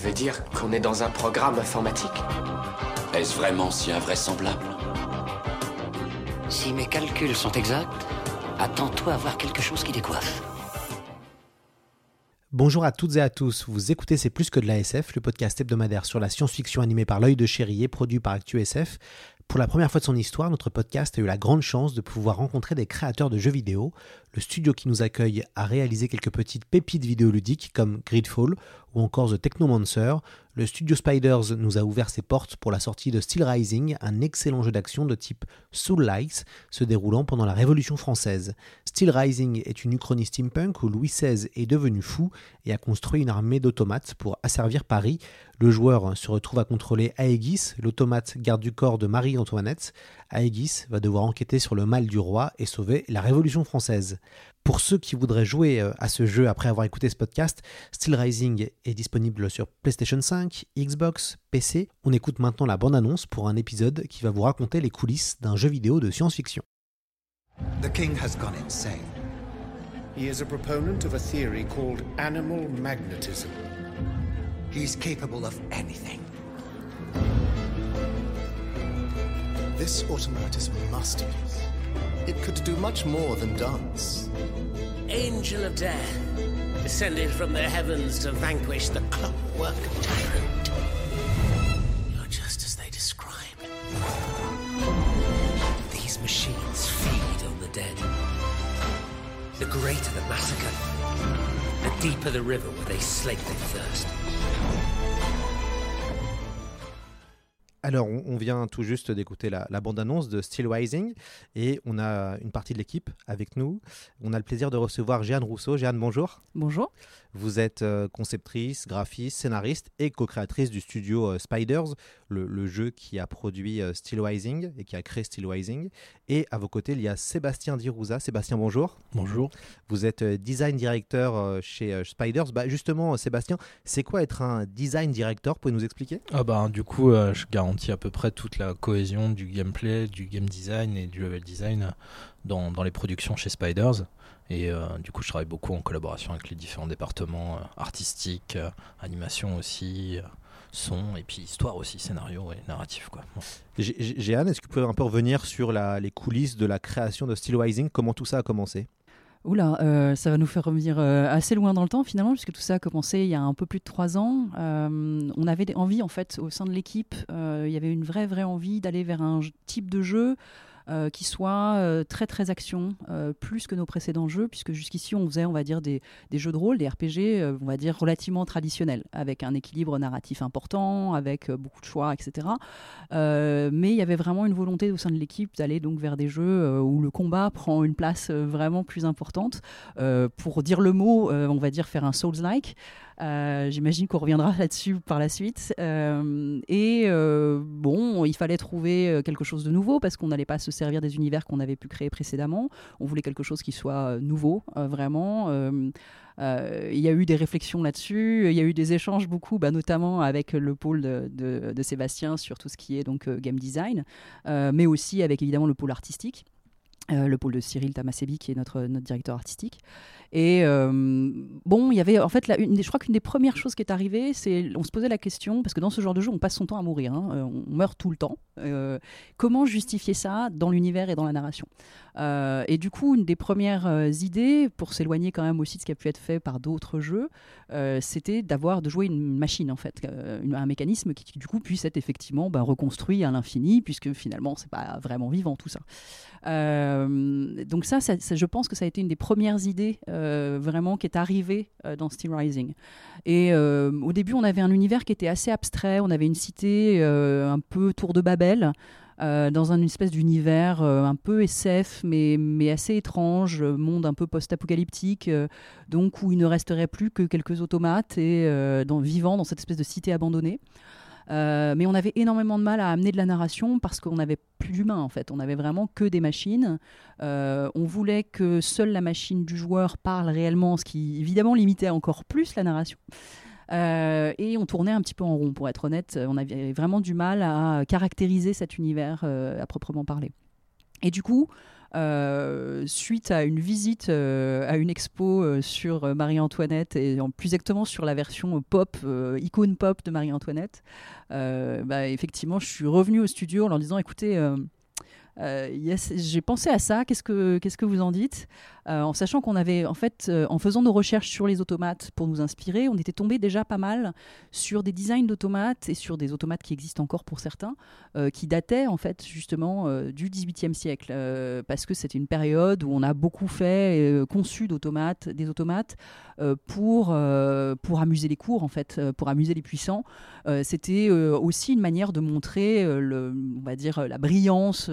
Tu veux dire qu'on est dans un programme informatique Est-ce vraiment si invraisemblable Si mes calculs sont exacts, attends-toi à voir quelque chose qui décoiffe. Bonjour à toutes et à tous, vous écoutez C'est plus que de la SF, le podcast hebdomadaire sur la science-fiction animé par l'œil de Chérier, produit par ActuSF. Pour la première fois de son histoire, notre podcast a eu la grande chance de pouvoir rencontrer des créateurs de jeux vidéo. Le studio qui nous accueille a réalisé quelques petites pépites vidéoludiques comme Gridfall ou encore The Technomancer. Le studio Spiders nous a ouvert ses portes pour la sortie de Steel Rising, un excellent jeu d'action de type Soul Lights se déroulant pendant la Révolution française. Steel Rising est une uchronie steampunk où Louis XVI est devenu fou et a construit une armée d'automates pour asservir Paris. Le joueur se retrouve à contrôler Aegis, l'automate garde du corps de Marie-Antoinette. Aegis va devoir enquêter sur le mal du roi et sauver la Révolution française. Pour ceux qui voudraient jouer à ce jeu après avoir écouté ce podcast, Steel Rising est disponible sur PlayStation 5, Xbox, PC. On écoute maintenant la bande-annonce pour un épisode qui va vous raconter les coulisses d'un jeu vidéo de science-fiction. He is proponent of a theory called animal magnetism. He's capable of anything. This a masterpiece. It could do much more than dance. Angel of death, descended from the heavens to vanquish the clockwork tyrant. You're just as they described. These machines feed on the dead. The greater the massacre, the deeper the river where they slake their thirst. Alors, on, vient tout juste d'écouter la, bande-annonce de Steel Rising et on a une partie de l'équipe avec nous. On a le plaisir de recevoir Jeanne Rousseau. Jeanne, bonjour. Bonjour. Vous êtes euh, conceptrice, graphiste, scénariste et co-créatrice du studio euh, Spiders, le, le, jeu qui a produit euh, Steel Rising et qui a créé Steel Rising. Et à vos côtés, il y a Sébastien Dirouza. Sébastien, bonjour. Bonjour. Vous êtes design director euh, chez Spiders. Bah, justement, Sébastien, c'est quoi être un design director Pouvez nous expliquer? Ah bah, Du coup, euh, je garantis à peu près toute la cohésion du gameplay, du game design et du level design dans, dans les productions chez Spiders. Et euh, du coup, je travaille beaucoup en collaboration avec les différents départements euh, artistiques, euh, animation aussi, euh, son, et puis histoire aussi, scénario et narratif. Quoi. Bon. Jeanne, est-ce que vous pouvez un peu revenir sur la, les coulisses de la création de Steel Rising? Comment tout ça a commencé? Oula, euh, ça va nous faire revenir euh, assez loin dans le temps finalement, puisque tout ça a commencé il y a un peu plus de trois ans. Euh, on avait envie en fait au sein de l'équipe, euh, il y avait une vraie vraie envie d'aller vers un type de jeu euh, qui soit euh, très très action, euh, plus que nos précédents jeux, puisque jusqu'ici on faisait, on va dire, des, des jeux de rôle, des RPG, on va dire, relativement traditionnels, avec un équilibre narratif important, avec beaucoup de choix, etc. Mais il y avait vraiment une volonté au sein de l'équipe d'aller donc vers des jeux où le combat prend une place vraiment plus importante. Pour dire le mot, on va dire faire un Souls-like. Euh, J'imagine qu'on reviendra là-dessus par la suite. Euh, et euh, bon, il fallait trouver quelque chose de nouveau parce qu'on n'allait pas se servir des univers qu'on avait pu créer précédemment. On voulait quelque chose qui soit nouveau, vraiment. il y a eu des réflexions là-dessus, il y a eu des échanges beaucoup, bah, notamment avec le pôle de, Sébastien sur tout ce qui est donc game design, mais aussi avec évidemment le pôle artistique. Le pôle de Cyril Tamasebi, qui est notre directeur artistique. Et euh, bon, il y avait en fait, la, une je crois qu'une des premières choses qui est arrivée, c'est on se posait la question, parce que dans ce genre de jeu, on passe son temps à mourir, hein, euh, on meurt tout le temps. Euh, comment justifier ça dans l'univers et dans la narration? Et du coup, une des premières idées, pour s'éloigner quand même aussi de ce qui a pu être fait par d'autres jeux, c'était d'avoir, de jouer une machine en fait, un mécanisme qui, du coup puisse être effectivement ben, reconstruit à l'infini, puisque finalement, c'est pas vraiment vivant tout ça. donc ça, je pense que ça a été une des premières idées vraiment qui est arrivé euh, dans Steel Rising. Et euh, au début, on avait un univers qui était assez abstrait. On avait une cité un peu tour de Babel. dans une espèce d'univers un peu SF, mais, mais assez étrange, monde un peu post-apocalyptique, donc où il ne resterait plus que quelques automates et vivant dans cette espèce de cité abandonnée. Euh, mais on avait énormément de mal à amener de la narration parce qu'on n'avait plus d'humains en fait. On avait vraiment que des machines. Euh, on voulait que seule la machine du joueur parle réellement, ce qui évidemment limitait encore plus la narration. Euh, et on tournait un petit peu en rond, pour être honnête. On avait vraiment du mal à caractériser cet univers à proprement parler. Et du coup, suite à une visite euh, à une expo euh, sur Marie-Antoinette et plus exactement sur la version pop, icône pop de Marie-Antoinette. Bah, effectivement, je suis revenu au studio en leur disant écoutez, j'ai pensé à ça, qu'est-ce que, que vous en dites? Euh, en sachant qu'on avait, en fait, euh, en faisant nos recherches sur les automates pour nous inspirer, on était tombé déjà pas mal sur des designs d'automates et sur des automates qui existent encore pour certains, euh, qui dataient en fait justement du XVIIIe siècle, parce que c'était une période où on a beaucoup fait, conçu d'automates, des automates pour pour amuser les cours en fait, pour amuser les puissants. C'était aussi une manière de montrer, le, on va dire, la brillance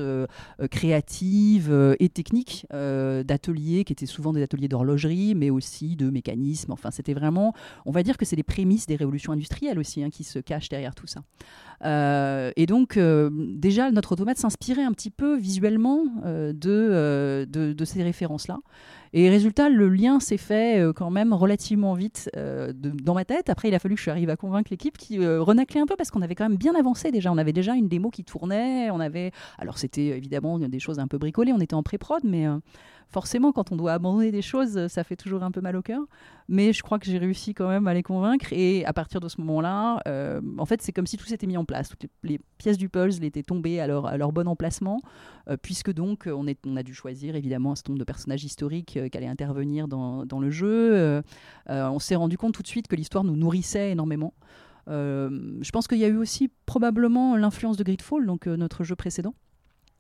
créative et technique d'ateliers qui étaient souvent des ateliers d'horlogerie, mais aussi de mécanisme. Enfin, c'était vraiment, on va dire que c'est les prémices des révolutions industrielles aussi hein, qui se cachent derrière tout ça. Euh, et donc, euh, déjà, notre automate s'inspirait un petit peu visuellement euh, de, ces références-là. Et résultat, le lien s'est fait quand même relativement vite dans ma tête. Après, il a fallu que je arrive à convaincre l'équipe qui renaclait un peu parce qu'on avait quand même bien avancé déjà. On avait déjà une démo qui tournait. On avait, alors c'était évidemment des choses un peu bricolées. On était en pré-prod, mais forcément, quand on doit abandonner des choses, ça fait toujours un peu mal au cœur. Mais je crois que j'ai réussi quand même à les convaincre. Et à partir de ce moment-là, euh, en fait, c'est comme si tout s'était mis en place. Toutes les, pièces du puzzle étaient tombées à leur, bon emplacement, euh, puisque donc on a dû choisir évidemment un certain nombre de personnages historiques euh, qui allaient intervenir dans, dans le jeu. on s'est rendu compte tout de suite que l'histoire nous nourrissait énormément. je pense qu'il y a eu aussi probablement l'influence de Gridfall, donc notre jeu précédent.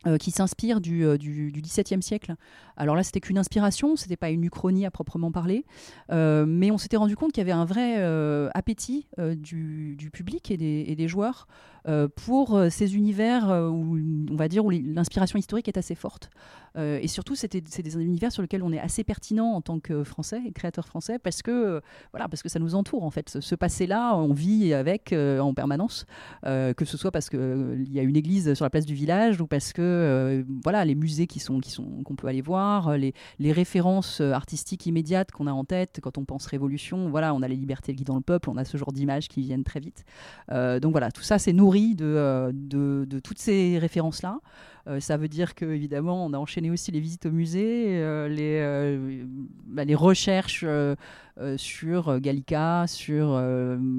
Euh, qui s'inspire du, euh, du, XVIIe siècle. Alors là, c'était qu'une inspiration, c'était pas une uchronie à proprement parler, euh, mais on s'était rendu compte qu'il y avait un vrai appétit du, public et des joueurs pour ces univers où, on va dire, où l'inspiration historique est assez forte. et surtout, c'est des univers sur lesquels on est assez pertinent en tant que Français créateur français parce que, voilà, parce que ça nous entoure en fait. Ce, passé-là, on vit avec en permanence, que ce soit parce qu'il y a une église sur la place du village ou parce que euh, voilà, les musées qui sont, qui sont, qu'on peut aller voir, euh, les, les références euh, artistiques immédiates qu'on a en tête quand on pense révolution. Voilà, on a les libertés guidant le peuple, on a ce genre d'images qui viennent très vite. donc voilà, tout ça c'est nourri de, de, toutes ces références-là. ça veut dire que évidemment, on a enchaîné aussi les visites au musée, les, bah, les recherches sur Gallica, sur,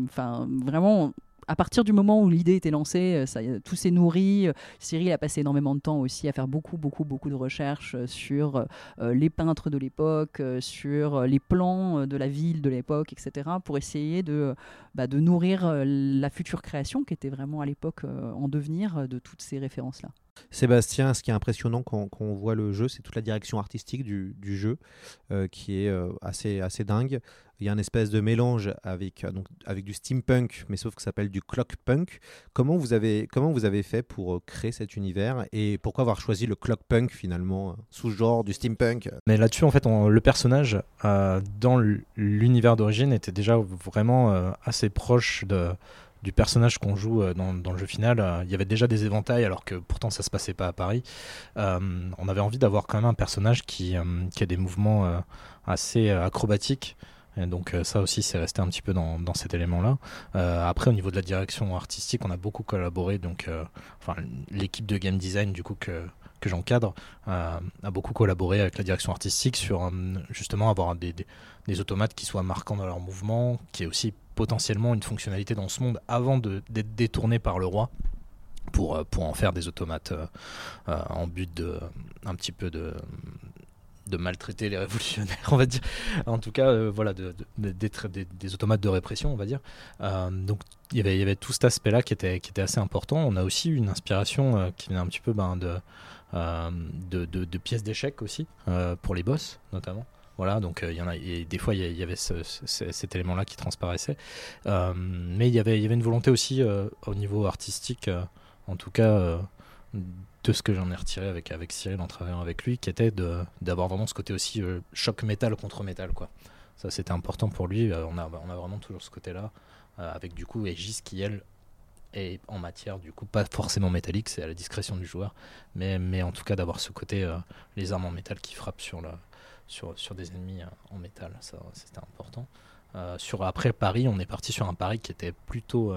enfin vraiment à partir du moment où l'idée était lancée, euh, ça, tout s'est nourri. Cyril a passé énormément de temps aussi à faire beaucoup, beaucoup, beaucoup de recherches euh, sur euh, les peintres de l'époque, sur les plans de la ville de l'époque, etc., pour essayer de, bah, de nourrir la future création qui était vraiment à l'époque en devenir de toutes ces références-là. Sébastien, ce qui est impressionnant quand, on voit le jeu, c'est toute la direction artistique du, jeu qui est assez, assez dingue. Il y a un espèce de mélange avec, euh, donc, avec du steampunk, mais sauf que ça s'appelle du clockpunk. Comment vous avez, comment vous avez fait pour euh, créer cet univers et pourquoi avoir choisi le clockpunk finalement, euh, sous-genre du steampunk? Mais là-dessus, en fait, le personnage dans l'univers d'origine était déjà vraiment assez proche de, du personnage qu'on joue dans, dans, le jeu final. Il y avait déjà des éventails alors que pourtant ça se passait pas à Paris. on avait envie d'avoir quand même un personnage qui, a des mouvements assez acrobatiques donc euh, ça aussi, c'est resté un petit peu dans, cet élément-là. Euh, après, au niveau de la direction artistique, on a beaucoup collaboré. Donc, euh, enfin, l'équipe de game design, du coup, que, que j'encadre, a beaucoup collaboré avec la direction artistique sur justement avoir des, des, automates qui soient marquants dans leur mouvement, qui est aussi potentiellement une fonctionnalité dans ce monde avant d'être détourné par le roi pour, pour en faire des automates en but de un petit peu de de maltraiter les révolutionnaires, on va dire. En tout cas, euh, voilà, de, des, automates de répression, on va dire. Euh, donc, il y avait tout cet aspect-là qui était, qui était assez important. On a aussi eu une inspiration euh, qui vient un petit peu ben, de, de, pièces d'échecs aussi, pour les boss notamment. Voilà, donc il y en a, et des fois il y, avait cet élément-là qui transparaissait. mais il y avait, il y avait une volonté aussi au niveau artistique, en tout cas de ce que j'en ai retiré avec, avec Cyril en travaillant avec lui, qui était d'avoir vraiment ce côté aussi euh, choc métal contre métal. Quoi. Ça, c'était important pour lui. Euh, on, a, on a vraiment toujours ce côté-là, euh, avec du coup Aegis qui, elle, est en matière, du coup, pas forcément métallique, c'est à la discrétion du joueur, mais, mais en tout cas d'avoir ce côté, les armes en métal qui frappent sur, la, sur, sur des ennemis en métal, ça, c'était important. sur après Paris, on est parti sur un Paris qui était plutôt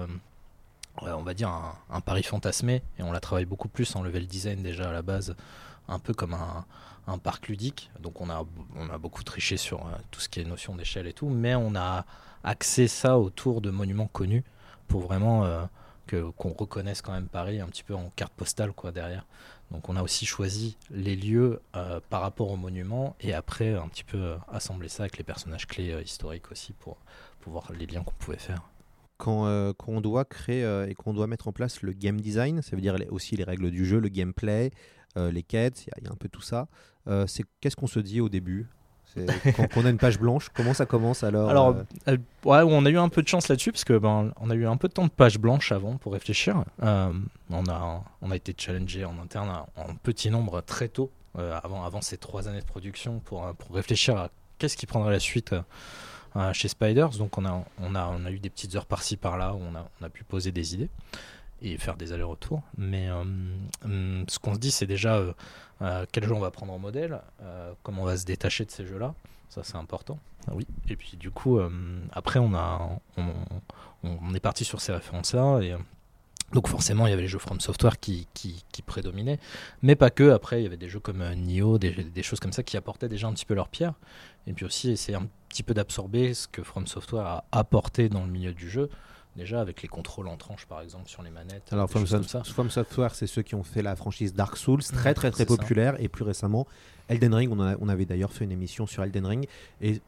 on va dire un, pari fantasmé et on la travaille beaucoup plus en level design déjà à la base un peu comme un, parc ludique donc on a, on a beaucoup triché sur euh, tout ce qui est notion d'échelle et tout mais on a axé ça autour de monuments connus pour vraiment euh, qu'on reconnaisse quand même Paris un petit peu en carte postale quoi derrière donc on a aussi choisi les lieux euh, par rapport aux monuments et après un petit peu assembler ça avec les personnages clés historiques aussi pour, pour voir les liens qu'on pouvait faire quand, on doit créer et qu'on doit mettre en place le game design, ça veut dire aussi les règles du jeu, le gameplay, les quêtes, il y, a un peu tout ça. c'est qu'est-ce qu'on se dit au début? Quand, on a une page blanche, comment ça commence alors Alors, ouais, on a eu un peu de chance là-dessus parce que ben, on a eu un peu de temps de page blanche avant pour réfléchir. on a on a été challengé en interne en petit nombre très tôt avant avant ces trois années de production pour pour réfléchir à qu'est-ce qui prendrait la suite chez Spiders. Donc on a, on, a, on a eu des petites heures par-ci par-là où on a, on a pu poser des idées et faire des allers-retours. Mais euh, hum, ce qu'on se dit, c'est déjà euh, euh, quel jeu on va prendre en modèle, comment on va se détacher de ces jeux-là. Ça, c'est important. Ah oui. Et puis, du coup, après, on, a, on, on, est parti sur ces références-là. Et donc forcément, il y avait les jeux From Software qui, qui, qui, prédominaient, mais pas que. Après, il y avait des jeux comme Nioh, des, des, choses comme ça qui apportaient déjà un petit peu leur pierre. Et puis aussi, essayer un petit peu d'absorber ce que From Software a apporté dans le milieu du jeu. Déjà avec les contrôles en tranche par exemple sur les manettes. Alors From, From, Software, c'est ceux qui ont fait la franchise Dark Souls, très très très populaire, et plus récemment Elden Ring, on, avait d'ailleurs fait une émission sur Elden Ring. Et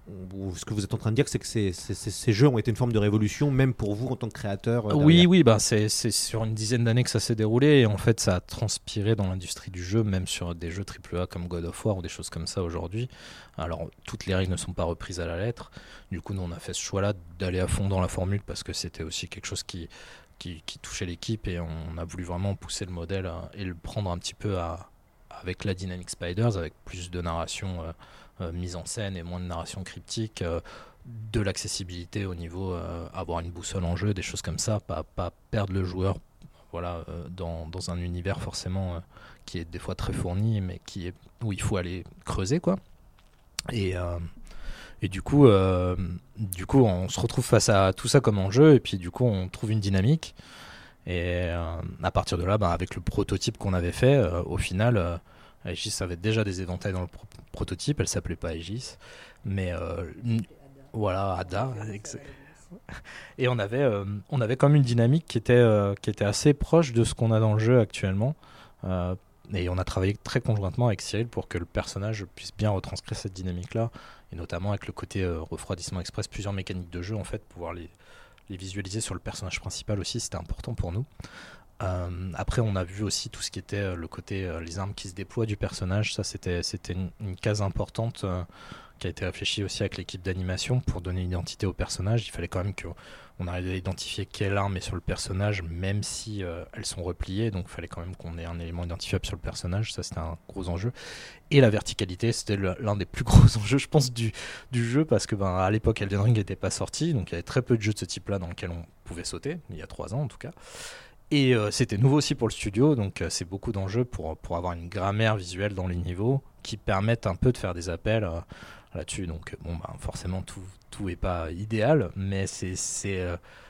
ce que vous êtes en train de dire, c'est que ces, jeux ont été une forme de révolution, même pour vous en tant que créateur. Euh, oui, oui, bah, c'est sur une dizaine d'années que ça s'est déroulé. Et en fait, ça a transpiré dans l'industrie du jeu, même sur des jeux AAA comme God of War ou des choses comme ça aujourd'hui. Alors, toutes les règles ne sont pas reprises à la lettre. Du coup, nous, on a fait ce choix-là d'aller à fond dans la formule parce que c'était aussi quelque chose qui, qui, touchait l'équipe et on a voulu vraiment pousser le modèle et le prendre un petit peu à, avec la Dynamic Spiders, avec plus de narration euh, euh, mise en scène et moins de narration cryptique, euh, de l'accessibilité au niveau avoir une boussole en jeu, des choses comme ça, pas, perdre le joueur voilà, dans, un univers forcément qui est des fois très fourni, mais qui est, où il faut aller creuser. quoi. Et, et du coup, du coup, on se retrouve face à tout ça comme enjeu, et puis du coup, on trouve une dynamique. Et à partir de là, bah, avec le prototype qu'on avait fait, au final, Aegis avait déjà des éventails dans le prototype, elle s'appelait pas Aegis, mais euh, voilà, Ada. Et on avait, euh, on avait comme une dynamique qui était, euh, qui était assez proche de ce qu'on a dans le jeu actuellement. et on a travaillé très conjointement avec Cyril pour que le personnage puisse bien retranscrire cette dynamique-là, et notamment avec le côté refroidissement express, plusieurs mécaniques de jeu en fait, pouvoir les, les visualiser sur le personnage principal aussi, c'était important pour nous. Euh, après, on a vu aussi tout ce qui était euh, le côté euh, les armes qui se déploient du personnage. Ça, c'était c'était une, case importante qui a été réfléchie aussi avec l'équipe d'animation pour donner une identité au personnage. Il fallait quand même qu'on arrive à identifier quelle arme est sur le personnage, même si elles sont repliées. Donc, il fallait quand même qu'on ait un élément identifiable sur le personnage. Ça, c'était un gros enjeu. Et la verticalité, c'était l'un des plus gros enjeux, je pense, du, jeu parce que ben, à l'époque, Elden Ring n'était pas sorti, donc il y avait très peu de jeux de ce type-là dans lesquels on pouvait sauter. Il y a trois ans, en tout cas. Et euh, c'était nouveau aussi pour le studio, donc euh, c'est beaucoup d'enjeux pour, pour avoir une grammaire visuelle dans les niveaux qui permettent un peu de faire des appels euh, là-dessus. Donc bon, bah, forcément tout tout pas idéal, mais c'est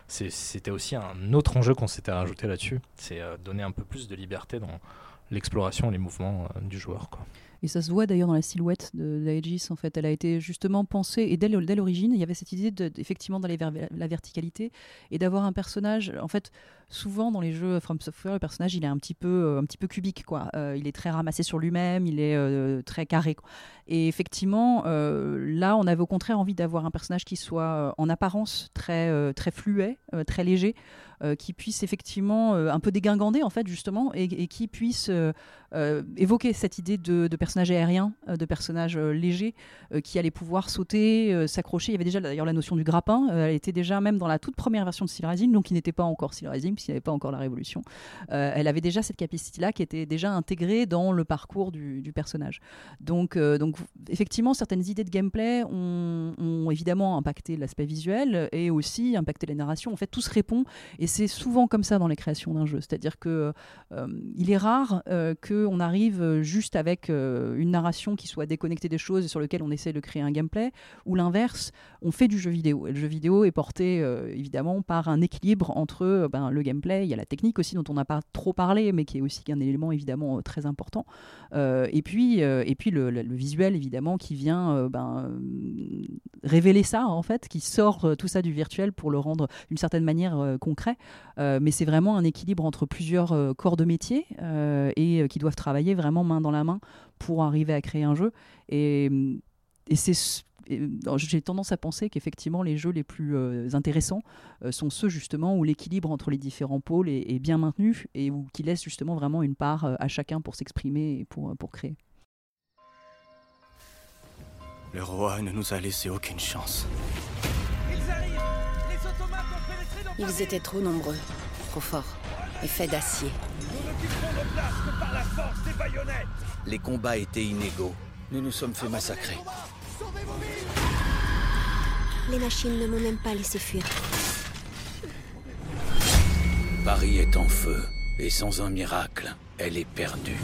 c'était aussi un autre enjeu qu'on s'était rajouté là-dessus, c'est donner un peu plus de liberté dans l'exploration et les mouvements du joueur. Et ça se voit d'ailleurs dans la silhouette d'Aegis. En fait, elle a été justement pensée et dès l'origine, il y avait cette idée d'aller vers la verticalité et d'avoir un personnage. En fait, souvent dans les jeux From Software, le personnage il est un petit peu, euh, un petit peu cubique, quoi. Euh, il est très ramassé sur lui-même, il est euh, très carré. Et effectivement, là, on avait au contraire envie d'avoir un personnage qui soit en apparence très, très fluet, très léger. qui puisse effectivement un peu dégingandé en fait justement et, qui puisse évoquer cette idée de, personnage aériens, de personnages légers qui allaient pouvoir sauter, s'accrocher. Il y avait déjà d'ailleurs la notion du grappin. elle était déjà même dans la toute première version de Steel donc qui n'était pas encore Steel puisqu'il n'y avait pas encore la Révolution. elle avait déjà cette capacité-là qui était déjà intégrée dans le parcours du, personnage. Donc, donc effectivement, certaines idées de gameplay ont, évidemment impacté l'aspect visuel et aussi impacté les narrations. En fait, tout se répond et c'est souvent comme ça dans les créations d'un jeu. C'est-à-dire que euh, il est rare euh, qu'on arrive juste avec euh, une narration qui soit déconnectée des choses et sur lequel on essaie de créer un gameplay, ou l'inverse, on fait du jeu vidéo. Le jeu vidéo est porté évidemment par un équilibre entre ben, le gameplay, il y a la technique aussi dont on n'a pas trop parlé, mais qui est aussi un élément évidemment très important. et puis, et puis le, visuel évidemment qui vient ben, révéler ça en fait, qui sort tout ça du virtuel pour le rendre d'une certaine manière concret. mais c'est vraiment un équilibre entre plusieurs corps de métier et qui doivent travailler vraiment main dans la main pour arriver à créer un jeu. Et, et c'est j'ai tendance à penser qu'effectivement les jeux les plus intéressants sont ceux justement où l'équilibre entre les différents pôles est, bien maintenu et où qui laisse justement vraiment une part à chacun pour s'exprimer et pour, pour créer. Le roi ne nous a laissé aucune chance. Ils arrivent Les automates ont pénétré dans Ils étaient trop nombreux, trop forts et faits d'acier. Nous n'occuperons nos places que par la force des baïonnettes Les combats étaient inégaux. Nous nous sommes fait massacrer. Les machines ne m'ont même pas laissé fuir. Paris est en feu, et sans un miracle, elle est perdue.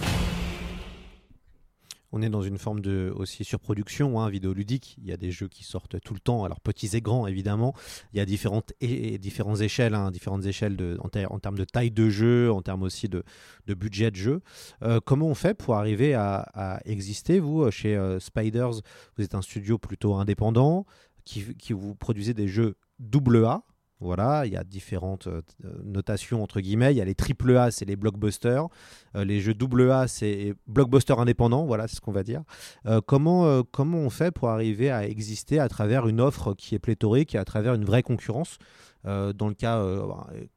On est dans une forme de aussi surproduction hein, vidéoludique. Il y a des jeux qui sortent tout le temps, alors petits et grands évidemment. Il y a différentes, et, différentes échelles, hein, différentes échelles en, termes de taille de jeu, en termes aussi de, budget de jeu. Euh, comment on fait pour arriver à, exister Vous, euh, chez euh, Spiders, vous êtes un studio plutôt indépendant qui, qui vous produisez des jeux double A, voilà, il y a différentes euh, notations entre guillemets. Il y a les triple A, c'est les blockbusters. Euh, les jeux double A, c'est blockbuster indépendant. Voilà, c'est ce qu'on va dire. Euh, comment, on fait pour arriver à exister à travers une offre qui est pléthorique et à travers une vraie concurrence? euh, dans le cas, euh,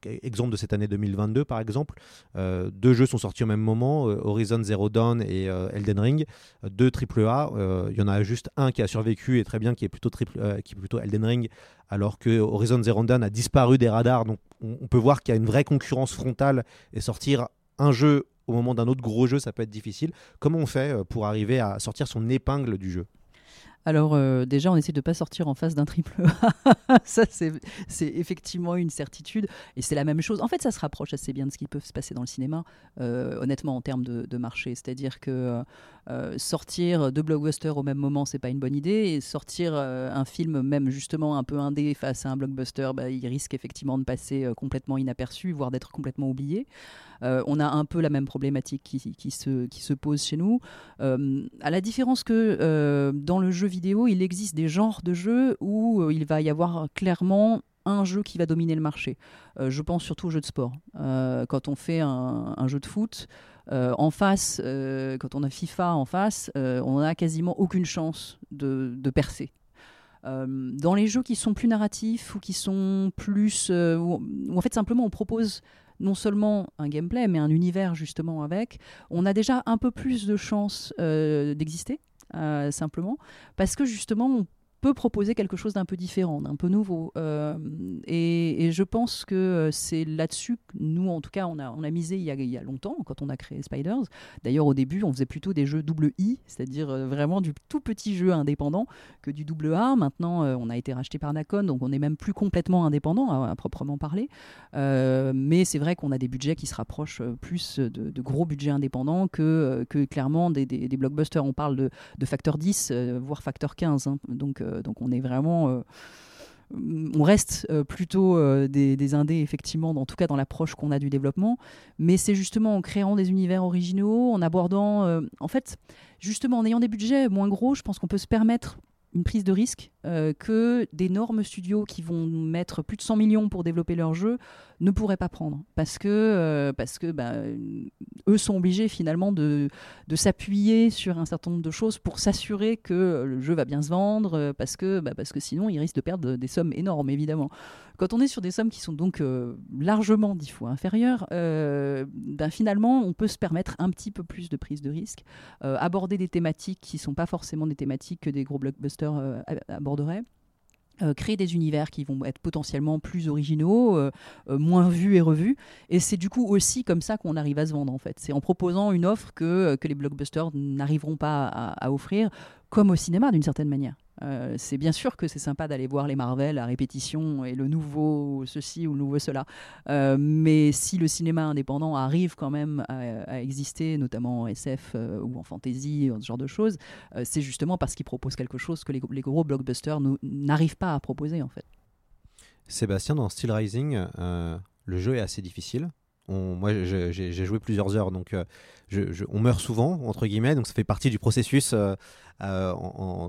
exemple de cette année 2022 par exemple, euh, deux jeux sont sortis au même moment, Horizon Zero Dawn et Elden Ring, deux AAA. Il y en a juste un qui a survécu et très bien, qui est plutôt, triple, qui est plutôt Elden Ring, alors que Horizon Zero Dawn a disparu des radars. Donc on, peut voir qu'il y a une vraie concurrence frontale et sortir un jeu au moment d'un autre gros jeu, ça peut être difficile. Comment on fait pour arriver à sortir son épingle du jeu? Alors euh, déjà, on essaie de ne pas sortir en face d'un triple A. ça, c'est effectivement une certitude. Et c'est la même chose. En fait, ça se rapproche assez bien de ce qui peut se passer dans le cinéma, euh, honnêtement, en termes de, marché. C'est-à-dire que euh, sortir deux blockbusters au même moment, c'est pas une bonne idée. Et sortir un film, même justement un peu indé face à un blockbuster, bah, il risque effectivement de passer complètement inaperçu, voire d'être complètement oublié. on a un peu la même problématique qui, se, qui se pose chez nous. à la différence que dans le jeu il existe des genres de jeux où euh, il va y avoir clairement un jeu qui va dominer le marché. Euh, je pense surtout aux jeux de sport. Euh, quand on fait un, jeu de foot, en face, quand on a FIFA en face, on n'a quasiment aucune chance de, percer. dans les jeux qui sont plus narratifs ou qui sont plus... En fait simplement on propose non seulement un gameplay, mais un univers justement avec, on a déjà un peu plus de chances d'exister. Euh, simplement, parce que justement, on peut proposer quelque chose d'un peu différent, d'un peu nouveau. Euh, et, je pense que euh, c'est là-dessus que nous, en tout cas, on a, misé il y a, longtemps quand on a créé Spiders. D'ailleurs, au début, on faisait plutôt des jeux double I, c'est-à-dire euh, vraiment du tout petit jeu indépendant que du double A. Maintenant, on a été racheté par Nacon, donc on n'est même plus complètement indépendant à, proprement parler. mais c'est vrai qu'on a des budgets qui se rapprochent plus de, gros budgets indépendants que, clairement des, blockbusters. On parle de, facteur 10, voire facteur 15. Hein. Donc, donc on est vraiment euh, on reste euh, plutôt des, indés, effectivement, en tout cas dans l'approche qu'on a du développement, mais c'est justement en créant des univers originaux, en abordant, en fait, justement en ayant des budgets moins gros, je pense qu'on peut se permettre une prise de risque euh, que d'énormes studios qui vont mettre plus de 100 millions pour développer leur jeu ne pourraient pas prendre parce que, euh, parce que bah, eux sont obligés finalement de, de s'appuyer sur un certain nombre de choses pour s'assurer que le jeu va bien se vendre euh, parce que, bah, parce que sinon ils risquent de perdre des sommes énormes évidemment. Quand on est sur des sommes qui sont donc largement dix fois inférieures, ben, finalement on peut se permettre un petit peu plus de prise de risque, aborder des thématiques qui ne sont pas forcément des thématiques que des gros blockbusters euh, Euh, créer des univers qui vont être potentiellement plus originaux, euh, euh, moins vus et revus. Et c'est du coup aussi comme ça qu'on arrive à se vendre en fait. C'est en proposant une offre que, que les blockbusters n'arriveront pas à, offrir, comme au cinéma d'une certaine manière. Euh, c'est bien sûr que c'est sympa d'aller voir les Marvel à répétition et le nouveau ceci ou le nouveau cela. Euh, mais si le cinéma indépendant arrive quand même à, exister, notamment en SF euh, ou en fantasy, ce genre de choses, c'est justement parce qu'ils proposent quelque chose que les, gros blockbusters n'arrivent pas à proposer en fait. Sébastien, dans Steel Rising, le jeu est assez difficile. Moi, j'ai joué plusieurs heures, donc euh, on meurt souvent, entre guillemets, donc ça fait partie du processus euh, euh,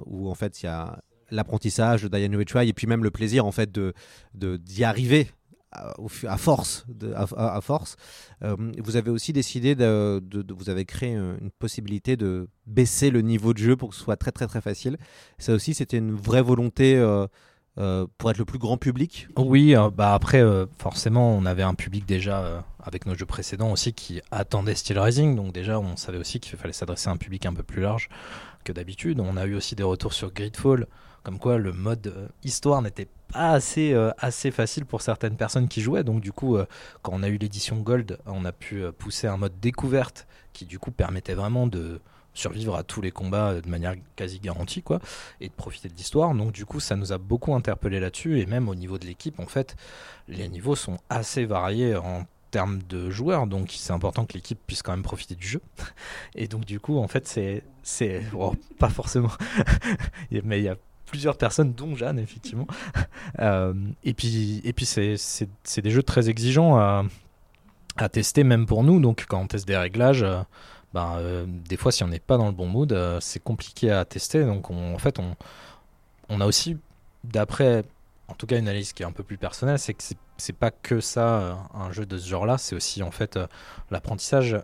où en fait il y a l'apprentissage, die and retry, et puis même le plaisir en fait de d'y de, arriver à, force. De, à, force. Vous avez aussi décidé de, de, de, vous avez créé une possibilité de baisser le niveau de jeu pour que ce soit très très très facile. Ça aussi, c'était une vraie volonté. Euh, pour être le plus grand public. Oui, euh, bah après, euh, forcément, on avait un public déjà avec nos jeux précédents aussi qui attendait Steel Rising, donc déjà on savait aussi qu'il fallait s'adresser à un public un peu plus large que d'habitude. On a eu aussi des retours sur Gridfall, comme quoi le mode histoire n'était pas assez, assez facile pour certaines personnes qui jouaient, donc du coup, quand on a eu l'édition Gold, on a pu pousser un mode découverte qui du coup permettait vraiment de survivre à tous les combats de manière quasi garantie quoi et de profiter de l'histoire. Donc du coup ça nous a beaucoup interpellé là-dessus. Et même au niveau de l'équipe en fait les niveaux sont assez variés en termes de joueurs. Donc c'est important que l'équipe puisse quand même profiter du jeu. Et donc du coup en fait c'est c'est pas forcément. Mais il y a plusieurs personnes dont Jeanne effectivement. Euh, et puis et puis c'est c'est des jeux très exigeants à à tester même pour nous. Donc quand on teste des réglages euh, ben, euh, des fois, si on n'est pas dans le bon mood, euh, c'est compliqué à tester. Donc, on, en fait, on, a aussi, d'après, en tout cas, une analyse qui est un peu plus personnelle, c'est que c'est pas que ça, euh, un jeu de ce genre-là, c'est aussi en fait l'apprentissage.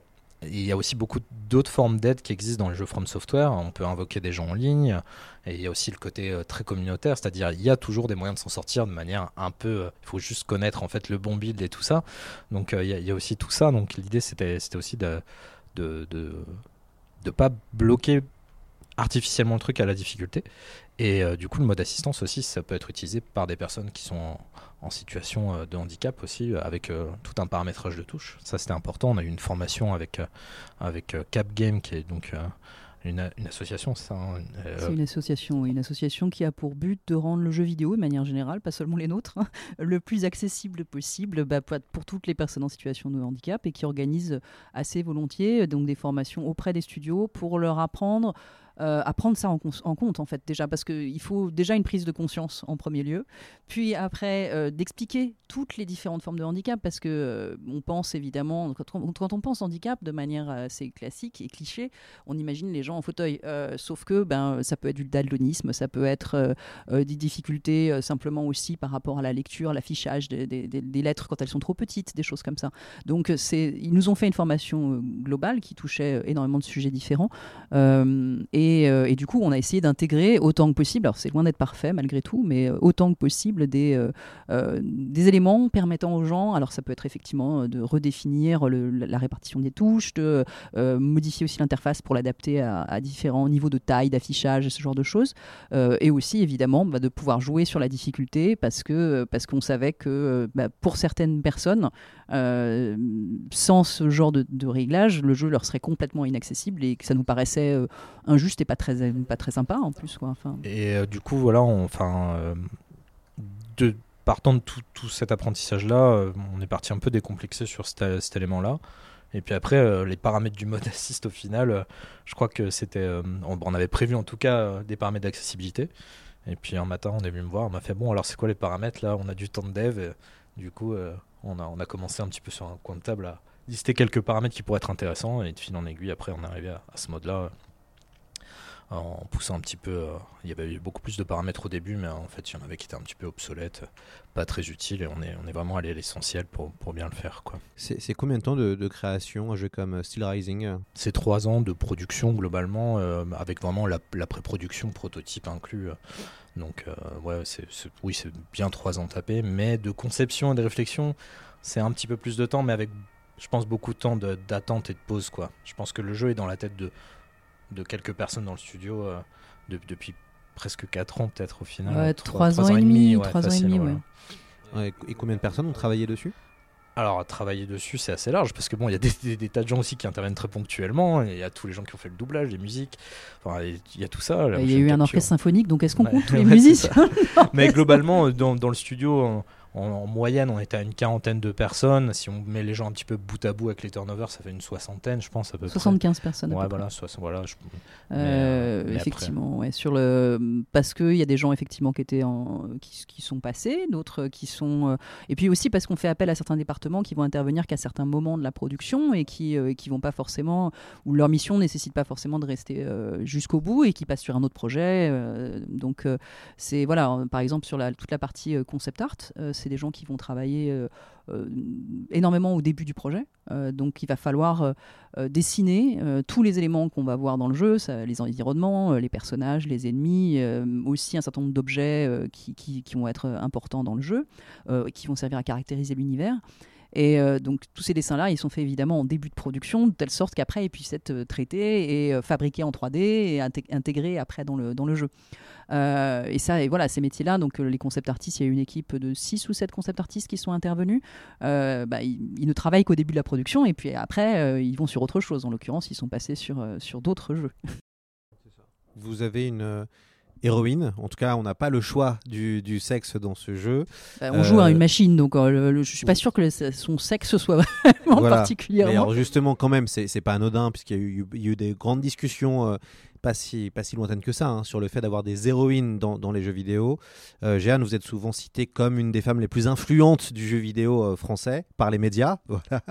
Il y a aussi beaucoup d'autres formes d'aide qui existent dans les jeux From Software. On peut invoquer des gens en ligne. Et il y a aussi le côté très communautaire, c'est-à-dire il y a toujours des moyens de s'en sortir de manière un peu. Il faut juste connaître en fait le bon build et tout ça. Donc il y, a aussi tout ça. Donc l'idée c'était aussi de de de, pas bloquer artificiellement le truc à la difficulté. Et euh, du coup, le mode assistance aussi, ça peut être utilisé par des personnes qui sont en, situation euh, de handicap aussi, avec euh, tout un paramétrage de touches. Ça, c'était important. On a eu une formation avec, avec Cap Game, qui est donc une, association, ça euh... C'est une association, une association qui a pour but de rendre le jeu vidéo, de manière générale, pas seulement les nôtres, le plus accessible possible bah, pour toutes les personnes en situation de handicap et qui organise assez volontiers donc des formations auprès des studios pour leur apprendre euh, à prendre ça en, compte en fait déjà parce qu'il faut déjà une prise de conscience en premier lieu puis après euh, d'expliquer toutes les différentes formes de handicap parce que euh, on pense évidemment quand on, quand on, pense handicap de manière assez classique et cliché on imagine les gens en fauteuil. Sauf que ben ça peut être du daltonisme ça peut être des difficultés simplement aussi par rapport à la lecture l'affichage des, des, des, lettres quand elles sont trop petites des choses comme ça. Donc ils nous ont fait une formation globale qui touchait énormément de sujets différents. Et et, euh, et, du coup, on a essayé d'intégrer autant que possible, alors c'est loin d'être parfait malgré tout, mais euh, autant que possible des, euh, des éléments permettant aux gens, alors ça peut être effectivement de redéfinir la répartition des touches, de modifier aussi l'interface pour l'adapter à, à, différents niveaux de taille, d'affichage, ce genre de choses, et aussi évidemment bah, de pouvoir jouer sur la difficulté parce que parce qu'on savait que bah, pour certaines personnes, sans ce genre de, de, réglage, le jeu leur serait complètement inaccessible et que ça nous paraissait injuste c'était pas très, pas très sympa en plus. Quoi. Et euh, du coup, voilà, enfin, euh, partant de tout, cet apprentissage-là, euh, on est parti un peu décomplexé sur cet, élément-là. Et puis après, euh, les paramètres du mode assist, au final, euh, je crois que c'était. Euh, on, avait prévu en tout cas des paramètres d'accessibilité. Et puis un matin, on est venu me voir, on m'a fait bon, alors c'est quoi les paramètres là? On a du temps de dev. Et, du coup, on, a, on a commencé un petit peu sur un coin de table à lister quelques paramètres qui pourraient être intéressants. Et de fil en aiguille, après, on est arrivé à, à ce mode-là en poussant un petit peu. euh, il y avait eu beaucoup plus de paramètres au début, mais en fait, il y en avait qui étaient un petit peu obsolètes, pas très utiles, et on est, on est vraiment allé à l'essentiel pour, pour bien le faire. quoi. C'est combien de temps de, de création un jeu comme euh, Steel Rising euh? C'est trois ans de production globalement, euh, avec vraiment la, la pré-production prototype inclus. euh. Donc, euh, ouais, oui, c'est bien trois ans tapés, mais de conception et de réflexion, c'est un petit peu plus de temps, mais avec, je pense, beaucoup de temps d'attente et de pause. Quoi. Je pense que le jeu est dans la tête de, de quelques personnes dans le studio euh, de- depuis presque quatre ans, peut-être au final. Ouais, Trois- trois ans et demi, ouais, trois ans et facile, demi, voilà. ouais. Ouais, Et combien de personnes ont travaillé dessus? Alors, travailler dessus, c'est assez large parce que bon, il y a des, des- des tas de gens aussi qui interviennent très ponctuellement. et Il y a tous les gens qui ont fait le doublage, les musiques. Enfin, il y a tout ça. Il y a eu un orchestre symphonique, donc est-ce qu'on Ouais, compte tous les musiciens. Mais globalement, euh, dans, dans le studio, en, en- en moyenne, on était à une quarantaine de personnes. Si on met les gens un petit peu bout à bout avec les turnovers, ça fait une soixantaine, je pense à peu 75 près. personnes à Ouais, peu voilà, près. voilà. je- Euh, euh, mais après- effectivement, ouais, sur le parce qu'il y a des gens effectivement qui étaient en, qui, qui sont passés, d'autres qui sont euh, et puis aussi parce qu'on fait appel à certains départements qui vont intervenir qu'à certains moments de la production et qui euh, qui vont pas forcément où leur mission nécessite pas forcément de rester euh, jusqu'au bout et qui passent sur un autre projet. donc c'est voilà, par exemple sur la, toute la partie concept art, c'est des gens qui vont travailler euh, euh, énormément au début du projet. Euh, donc il va falloir dessiner tous les éléments qu'on va voir dans le jeu, les environnements, les personnages, les ennemis, aussi un certain nombre d'objets qui, qui- vont être importants dans le jeu, qui vont servir à caractériser l'univers. Et euh, donc tous ces dessins-là, ils sont faits évidemment en début de production, de telle sorte qu'après, ils puissent être euh, traités et euh, fabriqués en 3D et inté- intégrés après dans le, jeu. Et ça, et voilà, ces métiers-là, donc les concept artistes, il y a une équipe de 6 ou 7 concept artistes qui sont intervenus. Bah, ils, ils ne travaillent qu'au début de la production et puis après, ils vont sur autre chose. En l'occurrence, ils sont passés sur, sur d'autres jeux. Vous avez une héroïne, en tout cas, on n'a pas le choix du, du sexe dans ce jeu. Bah, on joue à Euh, une machine, donc euh, je suis pas sûr que le- son sexe soit vraiment Voilà. particulièrement. Mais alors justement, quand même, c'est pas anodin, puisqu'il y, a eu- il y a eu des grandes discussions, euh, pas, si, pas si lointaines que ça, hein, sur le fait d'avoir des héroïnes dans, dans les jeux vidéo. Euh, Jeanne, vous êtes souvent citée comme une des femmes les plus influentes du jeu vidéo euh, français par les médias. Voilà.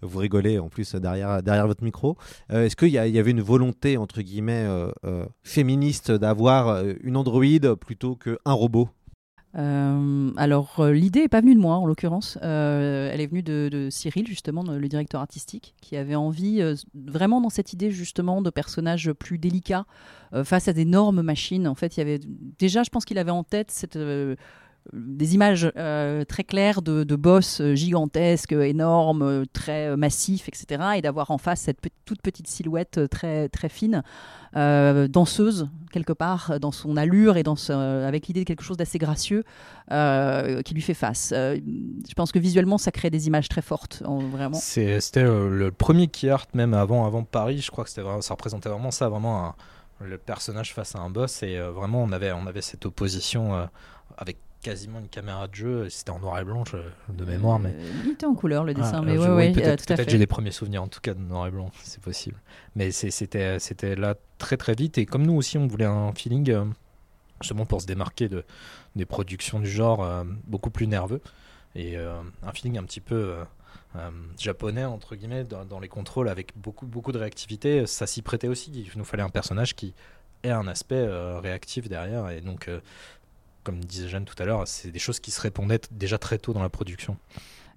Vous rigolez en plus derrière, derrière votre micro. Euh, Est-ce qu'il y, y avait une volonté, entre guillemets, euh, féministe d'avoir une androïde plutôt qu'un robot? Euh, alors euh, l'idée est pas venue de moi en l'occurrence, Euh, elle est venue de, de Cyril justement, le directeur artistique, qui avait envie vraiment dans cette idée justement de personnages plus délicats face à d'énormes machines. En fait, il y avait déjà, je pense qu'il avait en tête cette des images euh, très claires de, de boss gigantesques, énormes, très massifs, etc. Et d'avoir en face cette toute petite silhouette très, très fine, euh, danseuse, quelque part, dans son allure et dans ce- avec l'idée de quelque chose d'assez gracieux euh, qui lui fait face. Je pense que visuellement, ça crée des images très fortes, C'était le premier key art, même avant, avant Paris. Je crois que ça représentait vraiment ça, vraiment le personnage face à un boss. Et vraiment, on avait, on avait cette opposition avec quasiment une caméra de jeu. C'était en noir et blanc de mémoire. Mais... Euh, il était en couleur, le dessin, mais je- ouais, oui, ouais, euh, peut-être peut-être fait. j'ai des premiers souvenirs, en tout cas, de noir et blanc, c'est possible. Mais c'était là très très vite. Et comme nous aussi, on voulait un feeling, euh, justement pour se démarquer de, des productions du genre euh, beaucoup plus nerveux. Et euh, un feeling un petit peu euh, euh, japonais, entre guillemets, dans, dans les contrôles, avec beaucoup, beaucoup de réactivité. Ça s'y prêtait aussi. Il nous fallait un personnage qui ait un aspect euh, réactif derrière. Et donc, euh, comme disait Jeanne tout à l'heure, c'est des choses qui se répondaient déjà très tôt dans la production.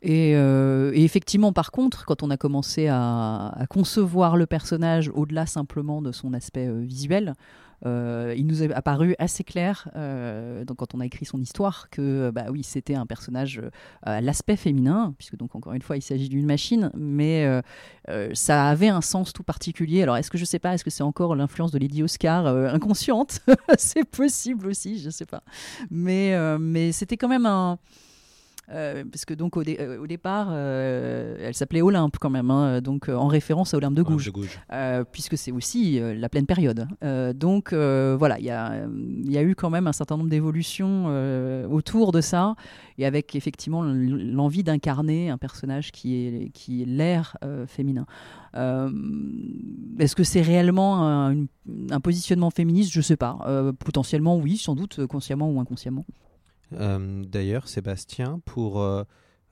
Et, euh, et effectivement, par contre, quand on a commencé à, concevoir le personnage au-delà simplement de son aspect euh, visuel, il nous est apparu assez clair, euh, donc quand on a écrit son histoire, que euh, bah oui, c'était un personnage euh, à l'aspect féminin, puisque donc encore une fois, il s'agit d'une machine, mais euh, euh, ça avait un sens tout particulier. Alors, est-ce que je sais pas, est-ce que c'est encore l'influence de Lady Oscar euh, inconsciente? C'est possible aussi, je sais pas. Mais, euh, mais c'était quand même un euh, parce que donc au, dé- euh, au départ, euh, elle s'appelait Olympe quand même, hein, donc en référence à Olympe de Olympe Gouges, de Gouges. euh, puisque c'est aussi la pleine période. Donc voilà, il y a, il y a eu quand même un certain nombre d'évolutions autour de ça, et avec effectivement l'envie d'incarner un personnage qui est qui est l'air féminin. Est-ce que c'est réellement un, positionnement féministe? Je sais pas. Potentiellement oui, sans doute, consciemment ou inconsciemment. Euh, D'ailleurs, Sébastien, pour euh,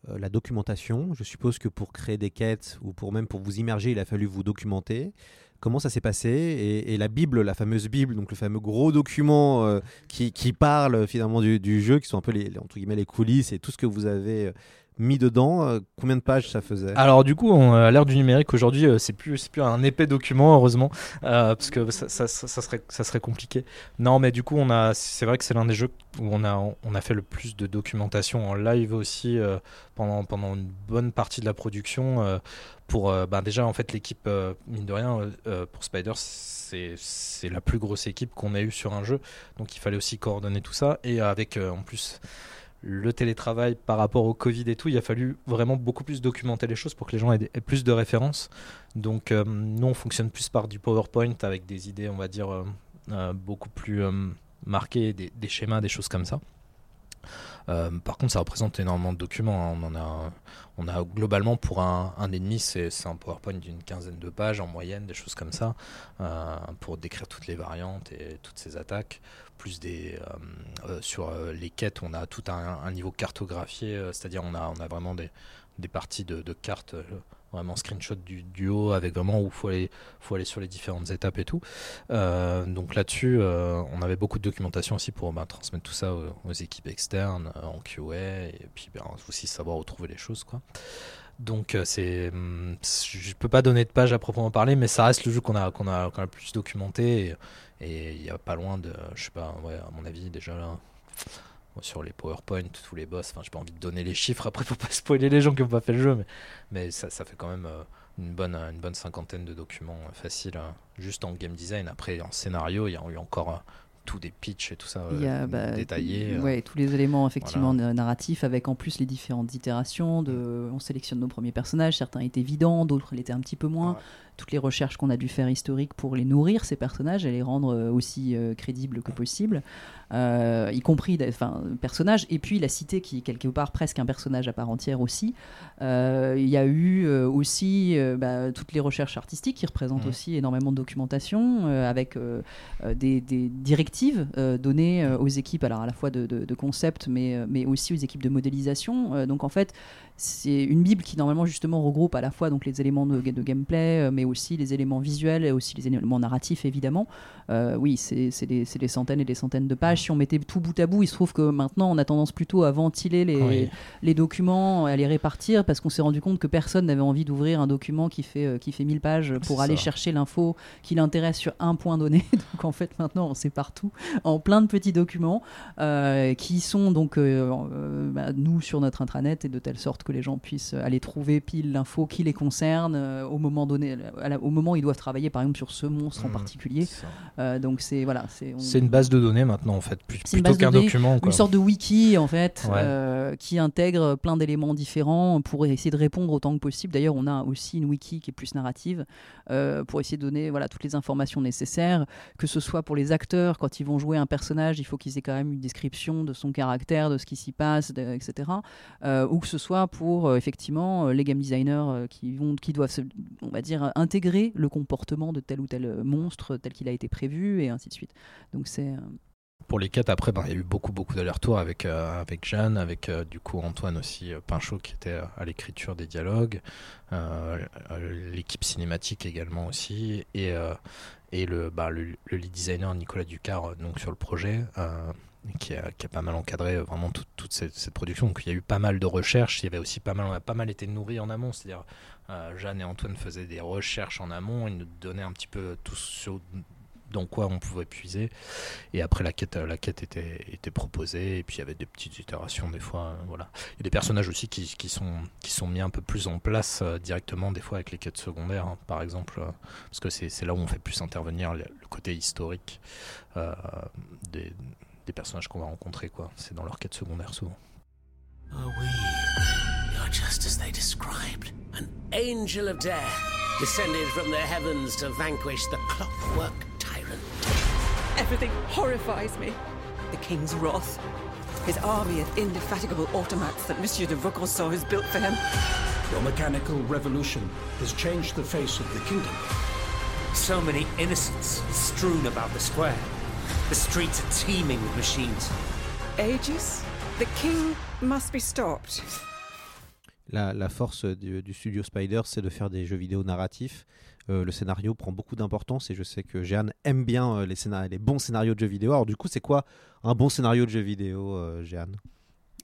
euh, la documentation. Je suppose que pour créer des quêtes ou pour même pour vous immerger, il a fallu vous documenter. Comment ça s'est passé et, la Bible, la fameuse Bible, donc le fameux gros document qui, parle finalement du, du jeu, qui sont un peu les, entre guillemets les coulisses et tout ce que vous avez mis dedans. euh, combien de pages ça faisait? Alors du coup, on- à l'ère du numérique aujourd'hui, euh, c'est plus plus un épais document heureusement, euh, parce que ça, ça- serait ça serait compliqué. Non, mais du coup, on a c'est vrai que c'est l'un des jeux où on a on a fait le plus de documentation en live aussi euh, pendant pendant une bonne partie de la production. euh, pour euh, ben déjà en fait l'équipe euh, mine de rien euh, euh, pour Spider c'est la plus grosse équipe qu'on a eue sur un jeu, donc il fallait aussi coordonner tout ça et avec euh, en plus le télétravail par rapport au Covid et tout, il a fallu vraiment beaucoup plus documenter les choses pour que les gens aient, plus de références. Donc euh, nous, on fonctionne plus par du PowerPoint avec des idées, on va dire, euh, euh, beaucoup plus marquées, des, schémas, des choses comme ça. Par contre, ça représente énormément de documents. hein. On en a, on a globalement pour un, ennemi, c'est un PowerPoint d'une quinzaine de pages en moyenne, des choses comme ça, pour décrire toutes les variantes et toutes ces attaques. Plus des euh, euh, sur euh, les quêtes, on a tout un, niveau cartographié, c'est-à-dire on a, on a vraiment des, des parties de, cartes. vraiment screenshot du, haut avec vraiment où faut aller, faut aller sur les différentes étapes et tout. Donc là-dessus, on avait beaucoup de documentation aussi pour ben, transmettre tout ça aux, équipes externes en QA et puis ben, aussi savoir où trouver les choses. Quoi. Donc c'est, hum, je peux pas donner de page à proprement parler, mais ça reste le jeu qu'on a, qu'on a, qu'on a le plus documenté et il y a pas loin de, je sais pas, ouais, à mon avis déjà là. Sur les PowerPoint, tous les boss, enfin j'ai pas envie de donner les chiffres, après faut pas spoiler les gens qui ont pas fait le jeu, mais, mais ça, ça fait quand même euh, une, bonne, une bonne cinquantaine de documents euh, faciles, euh, juste en game design. Après en scénario, il y a eu encore euh, tous des pitchs et tout ça euh, Il y a bah, détaillés. euh, ouais, tous les éléments effectivement voilà. narratifs avec en plus les différentes itérations. De, on sélectionne nos premiers personnages, certains étaient évidents, d'autres l'étaient un petit peu moins. Toutes les recherches qu'on a dû faire historiques pour les nourrir, ces personnages, et les rendre euh, aussi euh, crédibles que possible, euh, y compris enfin, personnages, et puis la cité qui est quelque part presque un personnage à part entière aussi. Euh, Il y a eu aussi bah, toutes les recherches artistiques qui représentent aussi énormément de documentation, avec des, des directives données aux équipes, alors à la fois de, de, de concept, mais, mais aussi aux équipes de modélisation. Donc en fait, c'est une bible qui normalement justement regroupe à la fois donc les éléments de, de gameplay, euh, mais aussi les éléments visuels et aussi les éléments narratifs évidemment. Euh, oui, c'est des, des centaines et des centaines de pages. Si on mettait tout bout à bout, il se trouve que maintenant on a tendance plutôt à ventiler les, Oui. les documents, à les répartir, parce qu'on s'est rendu compte que personne n'avait envie d'ouvrir un document qui fait, euh, qui fait 1000 pages pour aller ça. chercher l'info qui l'intéresse sur un point donné. donc en fait maintenant on sépare tout en plein de petits documents euh, qui sont donc euh, bah, nous sur notre intranet et de telle sorte que les gens puissent aller trouver pile l'info qui les concerne euh, au moment donné, la- au moment où ils doivent travailler par exemple sur ce monstre en Mhm, particulier. Euh, donc c'est voilà, c'est on- une base de données maintenant en fait, plus- plutôt qu'un document. quoi. Une sorte de wiki en fait, Ouais. euh, qui intègre plein d'éléments différents pour essayer de répondre autant que possible. D'ailleurs, on a aussi une wiki qui est plus narrative pour essayer de donner voilà, toutes les informations nécessaires, que ce soit pour les acteurs, quand ils vont jouer un personnage, il faut qu'ils aient quand même une description de son caractère, de ce qui s'y passe, de- etc. Ou que ce soit pour euh, effectivement euh, les game designers euh, qui, vont, qui doivent, on va dire, intégrer le comportement de tel ou tel monstre tel qu'il a été prévu et ainsi de suite. Donc c'est Pour les quêtes, après, ben, il y a eu beaucoup, beaucoup d'allers-retours avec, avec Jeanne, avec du coup Antoine aussi, euh, Pinchot, qui était à l'écriture des dialogues, l'équipe cinématique également aussi, et, et le, bah, le, le lead designer Nicolas Ducard donc, sur le projet. Euh, qui a, pas mal encadré euh, vraiment toute, cette, production. Donc il y a eu pas mal de recherches. Il y avait aussi pas mal, on a pas mal été nourri en amont. C'est-à-dire euh, Jeanne et Antoine faisaient des recherches en amont. Ils nous donnaient un petit peu tout ce dans quoi on pouvait puiser. Et après, la quête, la quête était, était proposée. Et puis, il y avait des petites itérations des fois. euh, voilà. Il y a des personnages aussi qui, sont, qui sont mis un peu plus en place euh, directement, des fois, avec les quêtes secondaires, hein, par exemple. euh, parce que c'est là où on fait plus intervenir le, le côté historique euh, des, des personnages qu'on va rencontrer. quoi. C'est dans leurs quêtes secondaires, souvent. Are we? You're just as they described. An angel of death, descended from the heavens to vanquish the clockwork tyrant. Everything horrifies me. The king's wrath. His army of indefatigable automats that Monsieur de Vaucanson has built for him. Your mechanical revolution has changed the face of the kingdom. So many innocents strewn about the square. The streets are teeming with machines. Aegis? The king must be stopped. la, la force du, du studio Spider, c'est de faire des jeux vidéo narratifs. Euh, le scénario prend beaucoup d'importance et je sais que Jeanne aime bien euh, les, scénar- les bons scénarios de jeux vidéo. Alors du coup, c'est quoi un bon scénario de jeu vidéo, euh, Jeanne?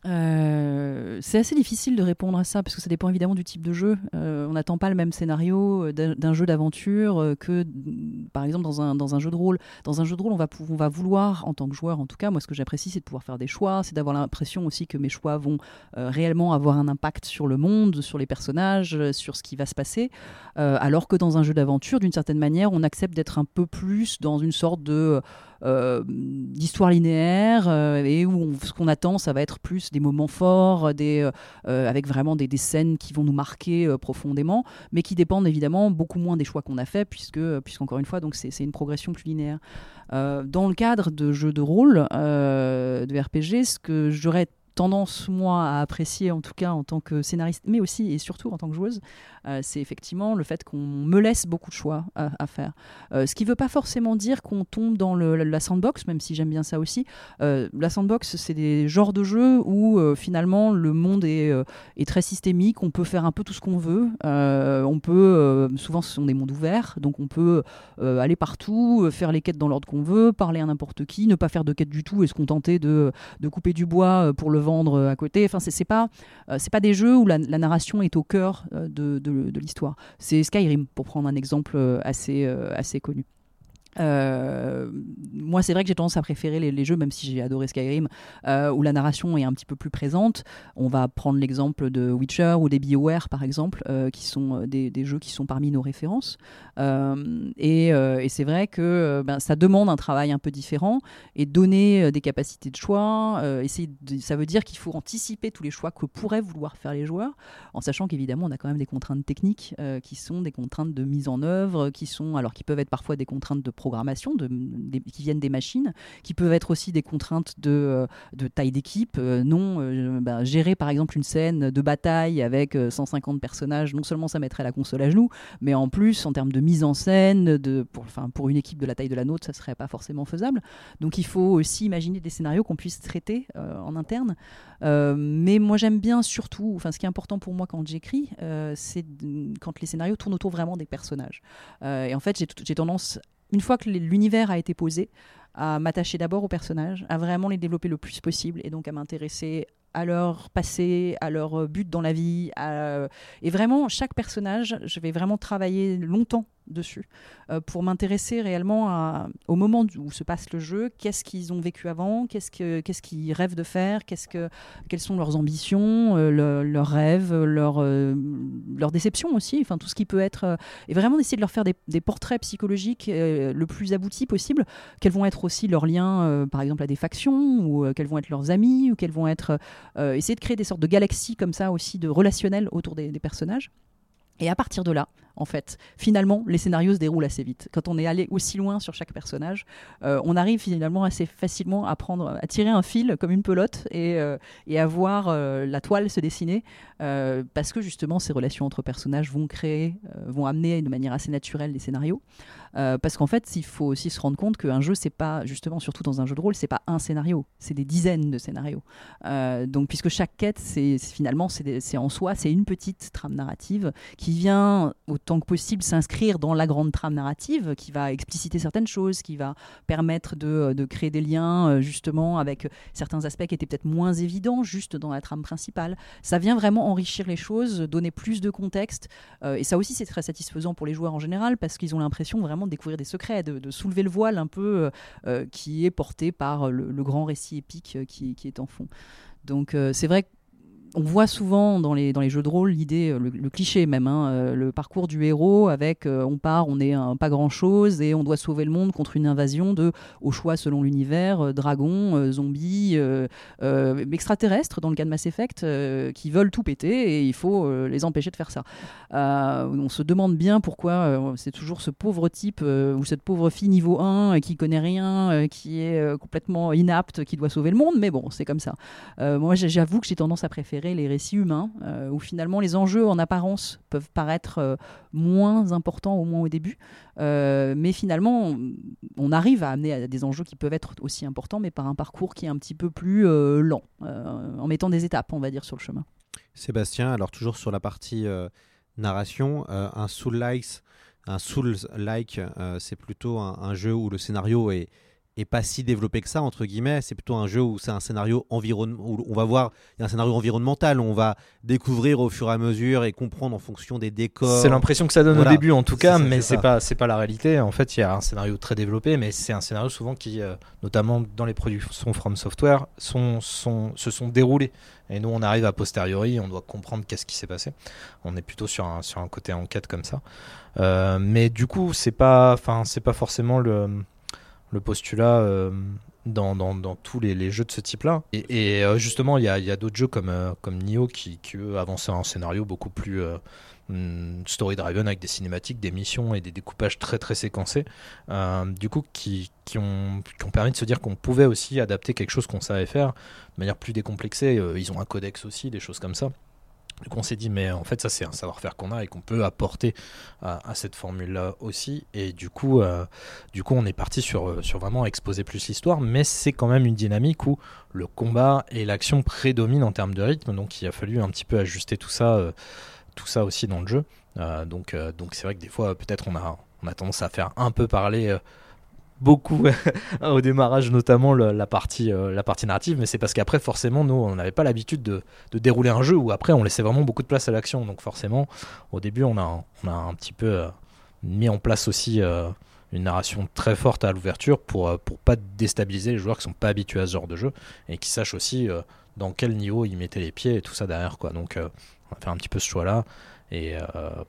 Euh, c'est assez difficile de répondre à ça parce que ça dépend évidemment du type de jeu. Euh, on n'attend pas le même scénario euh, d'un jeu d'aventure que, mm, par exemple, dans un, dans un jeu de rôle. Dans un jeu de rôle, on va, on va vouloir, en tant que joueur en tout cas, moi ce que j'apprécie, c'est de pouvoir faire des choix, c'est d'avoir l'impression aussi que mes choix vont réellement avoir un impact sur le monde, sur les personnages, sur ce qui va se passer. Alors que dans un jeu d'aventure, d'une certaine manière, on accepte d'être un peu plus dans une sorte de d'histoire linéaire euh, et où ce qu'on attend, ça va être plus des moments forts, euh, avec vraiment des, scènes qui vont nous marquer euh, profondément, mais qui dépendent évidemment beaucoup moins des choix qu'on a fait, puisque, puisqu'encore une fois, donc c'est c'est une progression plus linéaire. Euh, dans le cadre de jeux de rôle, euh, de RPG, ce que j'aurais tendance, moi, à apprécier, en tout cas en tant que scénariste, mais aussi et surtout en tant que joueuse, euh, c'est effectivement le fait qu'on me laisse beaucoup de choix à, à faire. Euh, ce qui ne veut pas forcément dire qu'on tombe dans la sandbox, même si j'aime bien ça aussi. Euh, la sandbox, c'est des genres de jeux où euh, finalement le monde est, euh, très systémique, on peut faire un peu tout ce qu'on veut. Euh, on peut, euh, souvent ce sont des mondes ouverts, donc on peut euh, aller partout, euh, faire les quêtes dans l'ordre qu'on veut, parler à n'importe qui, ne pas faire de quête du tout et se contenter de, de couper du bois euh, pour le vendre euh, à côté. Enfin, c'est pas, euh, pas des jeux où la, narration est au cœur euh, de, de- de l'histoire. C'est Skyrim, pour prendre un exemple assez, assez connu. Euh, moi, c'est vrai que j'ai tendance à préférer les, jeux, même si j'ai adoré Skyrim, euh, où la narration est un petit peu plus présente. On va prendre l'exemple de Witcher ou des BioWare, par exemple, euh, qui sont des, jeux qui sont parmi nos références. Et c'est vrai que ben, ça demande un travail un peu différent et donner des capacités de choix. ça veut dire qu'il faut anticiper tous les choix que pourraient vouloir faire les joueurs, en sachant qu'évidemment, on a quand même des contraintes techniques qui sont des contraintes de mise en œuvre, qui sont alors qui peuvent être parfois des contraintes de programmation, qui viennent des machines, qui peuvent être aussi des contraintes de, euh, taille d'équipe. Euh, non, euh, ben, gérer par exemple une scène de bataille avec euh, 150 personnages, non seulement ça mettrait la console à genoux, mais en plus en termes de mise en scène, de, pour, une équipe de la taille de la nôtre, ça serait pas forcément faisable. Donc il faut aussi imaginer des scénarios qu'on puisse traiter en interne. Mais moi j'aime bien surtout, enfin ce qui est important pour moi quand j'écris, c'est quand les scénarios tournent autour vraiment des personnages. Et en fait j'ai tendance, une fois que l'univers a été posé, à m'attacher d'abord aux personnages, à vraiment les développer le plus possible et donc à m'intéresser à leur passé, à leur euh, but dans la vie. à- Et vraiment, chaque personnage, je vais vraiment travailler longtemps dessus euh, pour m'intéresser réellement au moment où se passe le jeu, qu'est-ce qu'ils ont vécu avant, qu'est-ce que- qu'est-ce qu'ils rêvent de faire, qu'est-ce que, quelles sont leurs ambitions, euh, le- leurs rêves, leurs euh, déceptions aussi, enfin tout ce qui peut être... et vraiment d'essayer de leur faire des, des portraits psychologiques le plus aboutis possible, quels vont être aussi leurs liens, par exemple, à des factions, ou quels vont être leurs amis, ou quels vont être... essayer de créer des sortes de galaxies comme ça aussi, de relationnels autour des personnages. Et à partir de là, en fait, finalement, les scénarios se déroulent assez vite. Quand on est allé aussi loin sur chaque personnage, euh, on arrive finalement assez facilement à prendre, à tirer un fil comme une pelote et, euh, et à voir euh, la toile se dessiner, parce que justement, ces relations entre personnages vont créer, vont amener de manière assez naturelle des scénarios. Euh, parce qu'en fait, il faut aussi se rendre compte qu'un jeu, c'est pas justement, surtout dans un jeu de rôle, c'est pas un scénario, c'est des dizaines de scénarios. Euh, donc, puisque chaque quête, c'est finalement, c'est en soi, c'est une petite trame narrative qui vient autant que possible s'inscrire dans la grande trame narrative, qui va expliciter certaines choses, qui va permettre de, créer des liens euh, justement avec certains aspects qui étaient peut-être moins évidents juste dans la trame principale. Ça vient vraiment enrichir les choses, donner plus de contexte, et ça aussi c'est très satisfaisant pour les joueurs en général parce qu'ils ont l'impression vraiment de découvrir des secrets, de, de soulever le voile un peu euh, euh, qui est porté par le, grand récit épique euh, qui, est en fond. Donc c'est vrai que on voit souvent dans les, jeux de rôle l'idée, euh, le, cliché même, hein, euh, le parcours du héros avec euh, on part, on est pas grand chose et on doit sauver le monde contre une invasion de, au choix selon l'univers, dragons, zombies, extraterrestres dans le cas de Mass Effect, qui veulent tout péter et il faut les empêcher de faire ça. On se demande bien pourquoi c'est toujours ce pauvre type ou cette pauvre fille niveau 1 euh, qui connaît rien, qui est complètement inapte, qui doit sauver le monde, mais bon, c'est comme ça. Moi, j'avoue que j'ai tendance à préférer les récits humains, euh, où finalement les enjeux en apparence peuvent paraître euh, moins importants, au moins au début, Euh, mais finalement, on, arrive à amener à des enjeux qui peuvent être aussi importants, mais par un parcours qui est un petit peu plus euh, lent, en mettant des étapes, on va dire, sur le chemin. Sébastien, alors toujours sur la partie narration, un Soul-like, un Souls-like, euh, c'est plutôt un jeu où le scénario est, est pas si développé que ça entre guillemets. C'est plutôt un jeu où c'est un scénario environnement où on va voir il y a un scénario environnemental. où On va découvrir au fur et à mesure et comprendre en fonction des décors. C'est l'impression que ça donne Voilà. au début en tout cas, ça, mais c'est pas c'est pas la réalité. En fait, il y a un scénario très développé, mais c'est un scénario souvent qui, euh, notamment dans les productions From Software, sont, sont, se sont déroulés. Et nous, on arrive à posteriori, on doit comprendre qu'est-ce qui s'est passé. On est plutôt sur un sur un côté enquête comme ça. Euh, mais du coup, c'est pas enfin c'est pas forcément le le postulat. euh, dans, dans, dans tous les, jeux de ce type-là. Et, euh, justement, il y a, y a d'autres jeux comme, euh, comme Nioh qui, qui avancent un scénario beaucoup plus hum, story-driven avec des cinématiques, des missions et des découpages très très séquencés. Du coup, qui, qui, ont, qui ont permis de se dire qu'on pouvait aussi adapter quelque chose qu'on savait faire de manière plus décomplexée. Ils ont un codex aussi, des choses comme ça. Donc on s'est dit, mais en fait, ça c'est un savoir-faire qu'on a et qu'on peut apporter à, cette formule-là aussi. Et du coup, euh, du coup, on est parti sur, euh, sur vraiment exposer plus l'histoire, mais c'est quand même une dynamique où le combat et l'action prédominent en termes de rythme. Donc il a fallu un petit peu ajuster tout ça, euh, tout ça aussi dans le jeu. Donc donc c'est vrai que des fois, peut-être on a, on a tendance à faire un peu parler. Beaucoup au démarrage notamment la partie euh, la partie narrative mais c'est parce qu'après forcément nous on n'avait pas l'habitude de, de dérouler un jeu où après on laissait vraiment beaucoup de place à l'action. Donc forcément au début on a on a un petit peu euh, mis en place aussi euh, une narration très forte à l'ouverture pour pour pas déstabiliser les joueurs qui sont pas habitués à ce genre de jeu et qui sachent aussi dans quel niveau ils mettaient les pieds et tout ça derrière quoi. Donc on va faire un petit peu ce choix là et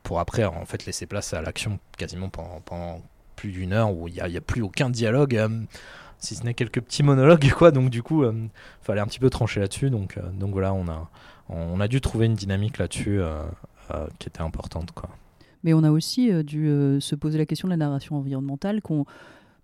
pour après en fait laisser place à l'action quasiment pendant plus d'une heure où il n'y a, plus aucun dialogue, euh, si ce n'est quelques petits monologues, quoi. Donc du coup, il fallait un petit peu trancher là-dessus. Donc, euh, donc voilà, on a, on a dû trouver une dynamique là-dessus euh, euh, qui était importante, quoi. Mais on a aussi euh, dû euh, se poser la question de la narration environnementale qu'on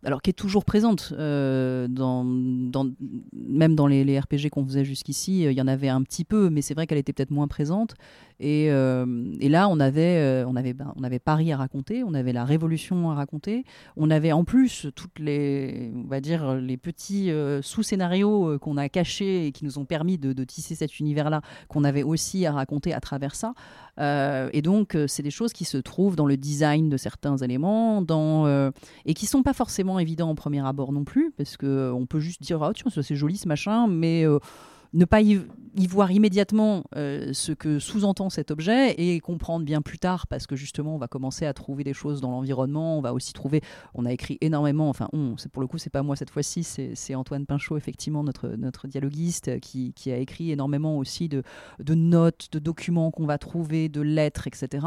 alors qui est toujours présente euh, dans, même dans les, RPG qu'on faisait jusqu'ici, euh, il y en avait un petit peu, mais c'est vrai qu'elle était peut-être moins présente. Et, euh, là, on avait, on, avait, ben, on avait Paris à raconter, on avait la Révolution à raconter, on avait en plus toutes les, on va dire, les petits sous-scénarios qu'on a cachés et qui nous ont permis de tisser cet univers-là, qu'on avait aussi à raconter à travers ça. Euh, et donc, euh, c'est des choses qui se trouvent dans le design de certains éléments, euh, et qui sont pas forcément évidents en premier abord non plus, parce que euh, on peut juste dire ah tiens ça, c'est joli ce machin, mais ne pas y, voir immédiatement euh, ce que sous-entend cet objet et comprendre bien plus tard, parce que justement on va commencer à trouver des choses dans l'environnement, on va aussi trouver, on a écrit énormément, enfin on, pour le coup c'est pas moi cette fois-ci, c'est Antoine Pinchot effectivement notre, notre dialoguiste euh, qui, qui a écrit énormément aussi de, de notes, de documents qu'on va trouver, de lettres, etc.,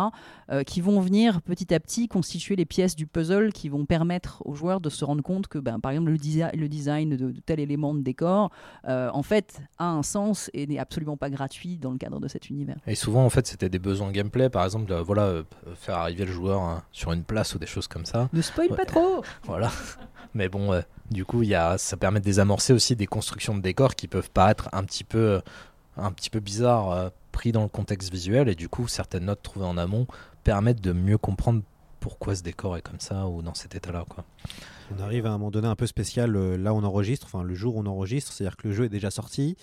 euh, qui vont venir petit à petit constituer les pièces du puzzle qui vont permettre aux joueurs de se rendre compte que, ben, par exemple, le, le design de, tel élément de décor, en fait, a un sens et n'est absolument pas gratuit dans le cadre de cet univers. Et souvent, en fait, c'était des besoins gameplay, par exemple, de, voilà, euh, faire arriver le joueur hein, sur une place ou des choses comme ça. Ne spoil Ouais. pas trop Voilà. Mais bon, euh, du coup, y a, ça permet de désamorcer aussi des constructions de décors qui peuvent paraître un petit peu, euh, un petit peu bizarres euh, pris dans le contexte visuel. Et du coup, certaines notes trouvées en amont permettent de mieux comprendre pourquoi ce décor est comme ça ou dans cet état-là. Quoi. On arrive à un moment donné un peu spécial euh, là on enregistre, enfin le jour où on enregistre, c'est-à-dire que le jeu est déjà sorti.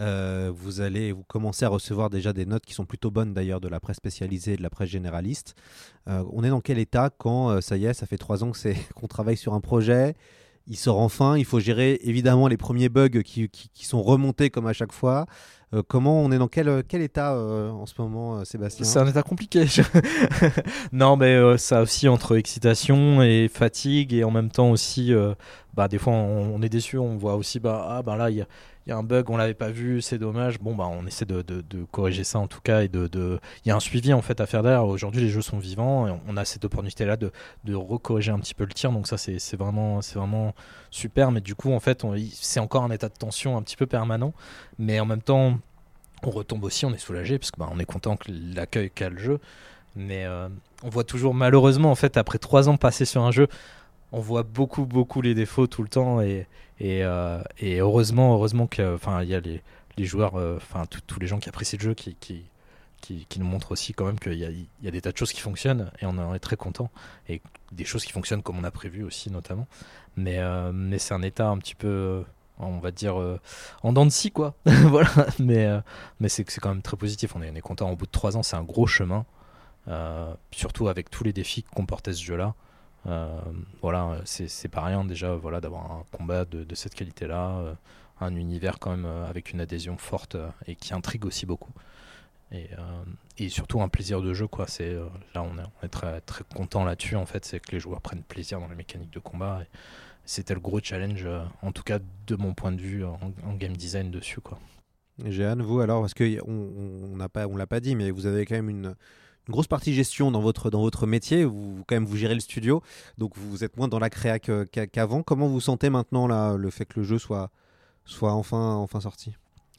Euh, vous allez vous commencer à recevoir déjà des notes qui sont plutôt bonnes d'ailleurs de la presse spécialisée et de la presse généraliste. Euh, on est dans quel état quand ça y est, ça fait trois ans qu'on travaille sur un projet, il sort enfin, il faut gérer évidemment les premiers bugs qui, qui- qui sont remontés comme à chaque fois. Euh, comment on est dans quel, quel état euh, en ce moment, euh, Sébastien? C'est un état compliqué. non, mais euh, ça aussi entre excitation et fatigue et en même temps aussi, euh, bah des fois on, on est déçu, on voit aussi bah ah bah là il y a, il y a un bug, on l'avait pas vu, c'est dommage. Bon bah on essaie de, corriger ça en tout cas et de de- il y a un suivi en fait à faire derrière. Aujourd'hui les jeux sont vivants et on- a cette opportunité là de de recorriger un petit peu le tir donc ça c'est vraiment vraiment super. Mais du coup en fait c'est encore un état de tension un petit peu permanent, mais en même temps on retombe aussi, on est soulagé parce que bah, on est content que l'accueil qu'a le jeu. Mais euh, on voit toujours malheureusement en fait après trois ans passés sur un jeu, on voit beaucoup beaucoup les défauts tout le temps et, euh, et heureusement heureusement que y a les, joueurs euh, enfin tous- les gens qui apprécient le jeu qui qui, nous montrent aussi quand même qu'il y y a des tas de choses qui fonctionnent et on en est très content et des choses qui fonctionnent comme on a prévu aussi notamment mais euh, mais c'est un état un petit peu on va dire, en dents de scie, quoi. voilà, mais, mais c'est quand même très positif. On est, on est content. Au bout de trois ans, c'est un gros chemin, surtout avec tous les défis que comportait ce jeu-là. Voilà, c'est pas rien déjà voilà, d'avoir un combat de, cette qualité-là, un univers quand même avec une adhésion forte et qui intrigue aussi beaucoup. Et, surtout un plaisir de jeu quoi c'est là on est, on très très content là-dessus en fait c'est que les joueurs prennent plaisir dans les mécaniques de combat c'était le gros challenge, euh, en tout cas de mon point de vue en, game design dessus. Quoi. Jeanne, vous alors, parce qu'on on pas, on l'a pas dit, mais vous avez quand même une, grosse partie gestion dans votre, dans votre métier. Vous, quand même, vous gérez le studio, donc vous êtes moins dans la créa qu'avant. Comment vous sentez maintenant là, le fait que le jeu soit, soit enfin, enfin sorti?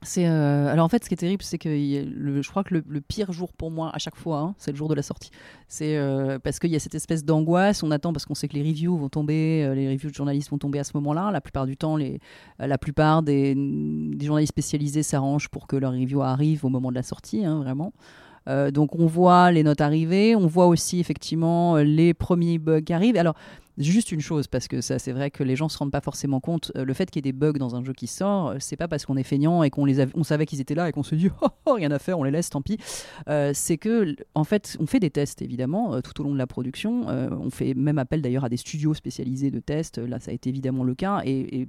C'est euh, alors en fait, ce qui est terrible, c'est que je crois que le, pire jour pour moi à chaque fois, hein, c'est le jour de la sortie. C'est euh, parce qu'il y a cette espèce d'angoisse. On attend parce qu'on sait que les reviews vont tomber, euh, les reviews de journalistes vont tomber à ce moment-là. La plupart du temps, la plupart des, journalistes spécialisés s'arrangent pour que leur review arrive au moment de la sortie, hein, vraiment. Donc on voit les notes arriver, on voit aussi effectivement les premiers bugs qui arrivent. Alors Juste une chose, parce que ça, c'est vrai que les gens se rendent pas forcément compte. Euh, le fait qu'il y ait des bugs dans un jeu qui sort, euh, c'est pas parce qu'on est feignant et qu'on les on savait qu'ils étaient là et qu'on se dit oh, oh, rien à faire, on les laisse, tant pis. Euh, c'est que, en fait, on fait des tests évidemment tout au long de la production. on fait même appel d'ailleurs à des studios spécialisés de tests. Là, ça a été évidemment le cas et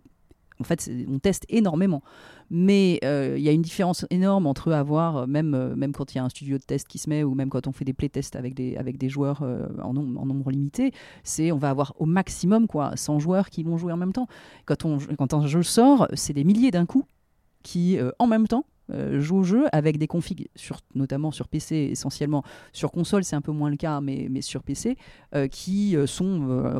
en fait, on teste énormément. Mais euh, il y a une différence énorme entre avoir, euh, même, euh, même quand il y a un studio de test qui se met, ou même quand on fait des playtests avec des, avec des joueurs en, nombre, en, nombre limité, c'est on va avoir au maximum quoi, 100 joueurs qui vont jouer en même temps. Quand, on, quand un jeu sort, c'est des milliers d'un coup qui, en même temps, euh, joue au jeu avec des configs, sur, notamment sur PC essentiellement. Sur console, c'est un peu moins le cas, mais, mais sur PC, euh, qui euh, sont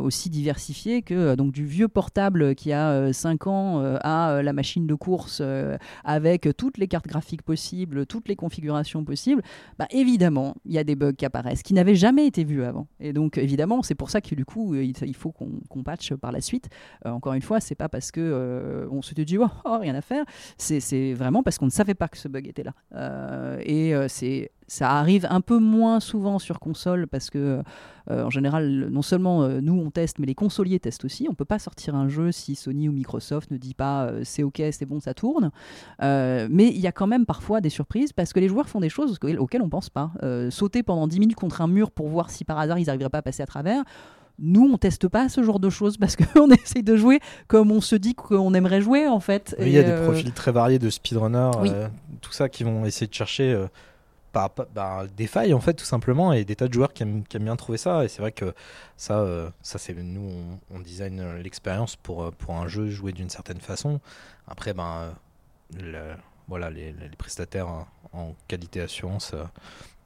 aussi diversifiés que donc du vieux portable qui a 5 ans à la machine de course avec toutes les cartes graphiques possibles, toutes les configurations possibles. Bah, évidemment, il y a des bugs qui apparaissent qui n'avaient jamais été vus avant. Et donc, évidemment, c'est pour ça que du coup, il, faut qu'on patche par la suite. encore une fois, c'est pas parce que on se dit oh, rien à faire, c'est vraiment parce qu'on ne savait pas que ce bug était là. Euh, et euh, c'est ça arrive un peu moins souvent sur console parce que euh, en général non seulement nous on teste mais les consoliers testent aussi. On peut pas sortir un jeu si Sony ou Microsoft ne dit pas c'est ok c'est bon ça tourne. Mais il y a quand même parfois des surprises parce que les joueurs font des choses auxquelles on pense pas. Sauter pendant 10 minutes contre un mur pour voir si par hasard ils n'arriveraient pas à passer à travers nous, on teste pas ce genre de choses parce qu'on essaye de jouer comme on se dit qu'on aimerait jouer en fait. il y a des euh, profils très variés de speedrunners, euh, tout ça, qui vont essayer de chercher euh, bah, des failles en fait, tout simplement, et des tas de joueurs qui aiment, bien trouver ça. Et c'est vrai que ça, ça c'est nous, on, design l'expérience pour, pour un jeu joué d'une certaine façon. Après, ben, voilà, les, prestataires en, qualité assurance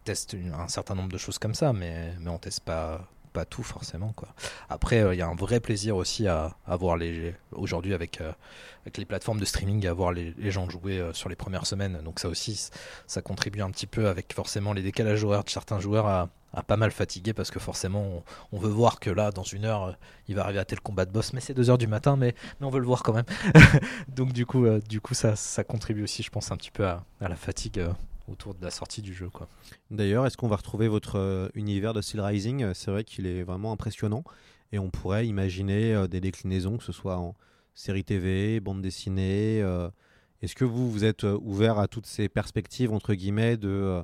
testent un certain nombre de choses comme ça, mais, mais on teste pas pas tout forcément quoi. Après il euh, y a un vrai plaisir aussi à, voir les aujourd'hui avec, euh, avec les plateformes de streaming à voir les, gens jouer euh, sur les premières semaines. Donc ça aussi ça contribue un petit peu avec forcément les décalages horaires de certains joueurs à, pas mal fatiguer parce que forcément on, veut voir que là dans une heure il va arriver à tel combat de boss mais c'est 2 heures du matin mais, on veut le voir quand même. Donc du coup du coup ça, ça contribue aussi je pense un petit peu à, à la fatigue autour de la sortie du jeu. Quoi. D'ailleurs, est-ce qu'on va retrouver votre euh, univers de Steel Rising? C'est vrai qu'il est vraiment impressionnant et on pourrait imaginer euh, des déclinaisons, que ce soit en série TV, bande dessinée. Euh. Est-ce que vous, vous êtes ouvert à toutes ces perspectives, entre guillemets, de,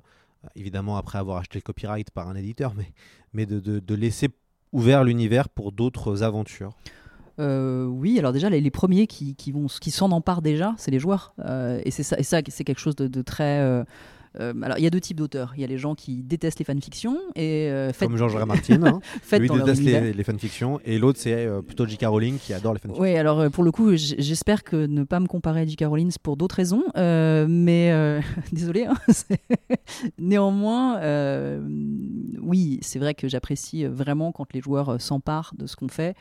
évidemment après avoir acheté le copyright par un éditeur, mais, mais de, de, laisser ouvert l'univers pour d'autres aventures? Oui, alors déjà les, premiers qui, qui vont qui s'en emparent déjà, c'est les joueurs, et c'est ça, et ça c'est quelque chose de, de très euh, alors, il y a deux types d'auteurs. Il y a les gens qui détestent les fanfictions. Et, euh, Comme Georges Martin. Hein. Lui déteste les, les, fanfictions. Et l'autre, c'est euh, plutôt J.K. Rowling qui adore les fanfictions. Oui, alors pour le coup, j'espère que ne pas me comparer à J.K. Rowling pour d'autres raisons. mais désolé. Hein, Néanmoins, oui, c'est vrai que j'apprécie vraiment quand les joueurs s'emparent de ce qu'on fait.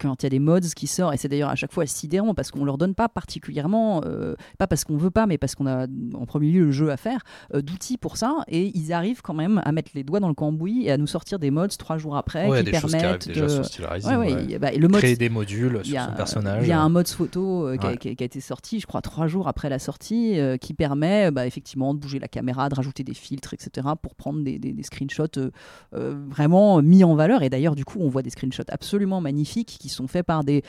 quand il y a des mods qui sortent. Et c'est d'ailleurs à chaque fois sidérant parce qu'on leur donne pas particulièrement, pas parce qu'on veut pas, mais parce qu'on a en premier lieu le jeu à faire d'outils pour ça et ils arrivent quand même à mettre les doigts dans le cambouis et à nous sortir des mods trois jours après qui permettent de bah, le créer des modules sur son personnage. Il y a un mode photo euh, qui, a, été sorti, je crois trois jours après la sortie, euh, qui permet bah, effectivement de bouger la caméra, de rajouter des filtres, etc. pour prendre des, des, screenshots vraiment mis en valeur. Et d'ailleurs, du coup, on voit des screenshots absolument magnifiques qui sont faits par des,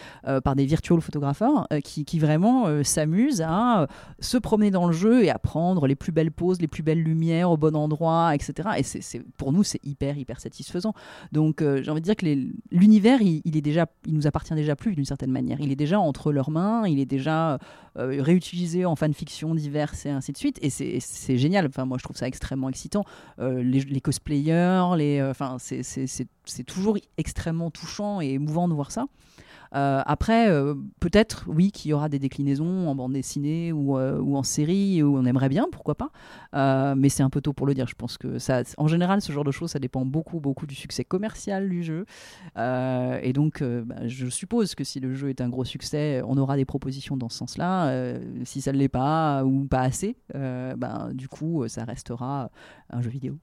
par des virtual photographeurs qui, qui, vraiment s'amusent à se promener dans le jeu et à prendre les plus belles poses, les plus belles lumières au bon endroit, etc. Et c'est, pour nous, c'est hyper, hyper satisfaisant. Donc, j'ai envie de dire que l'univers, il, il, nous appartient déjà plus d'une certaine manière. Il est déjà entre leurs mains, il est déjà euh, réutilisé en fanfiction diverses et ainsi de suite. Et c'est génial. Enfin, moi, je trouve ça extrêmement excitant. Euh, les, cosplayers, les, euh, enfin, c'est toujours extrêmement touchant et émouvant de voir ça. Euh, après, euh, peut-être, oui, qu'il y aura des déclinaisons en bande dessinée ou, euh, en série, où on aimerait bien, pourquoi pas. mais c'est un peu tôt pour le dire. Je pense que ça, en général, ce genre de choses, ça dépend beaucoup, beaucoup du succès commercial du jeu. et donc, bah, je suppose que si le jeu est un gros succès, on aura des propositions dans ce sens-là. si ça ne l'est pas ou pas assez, ben, du coup, ça restera un jeu vidéo.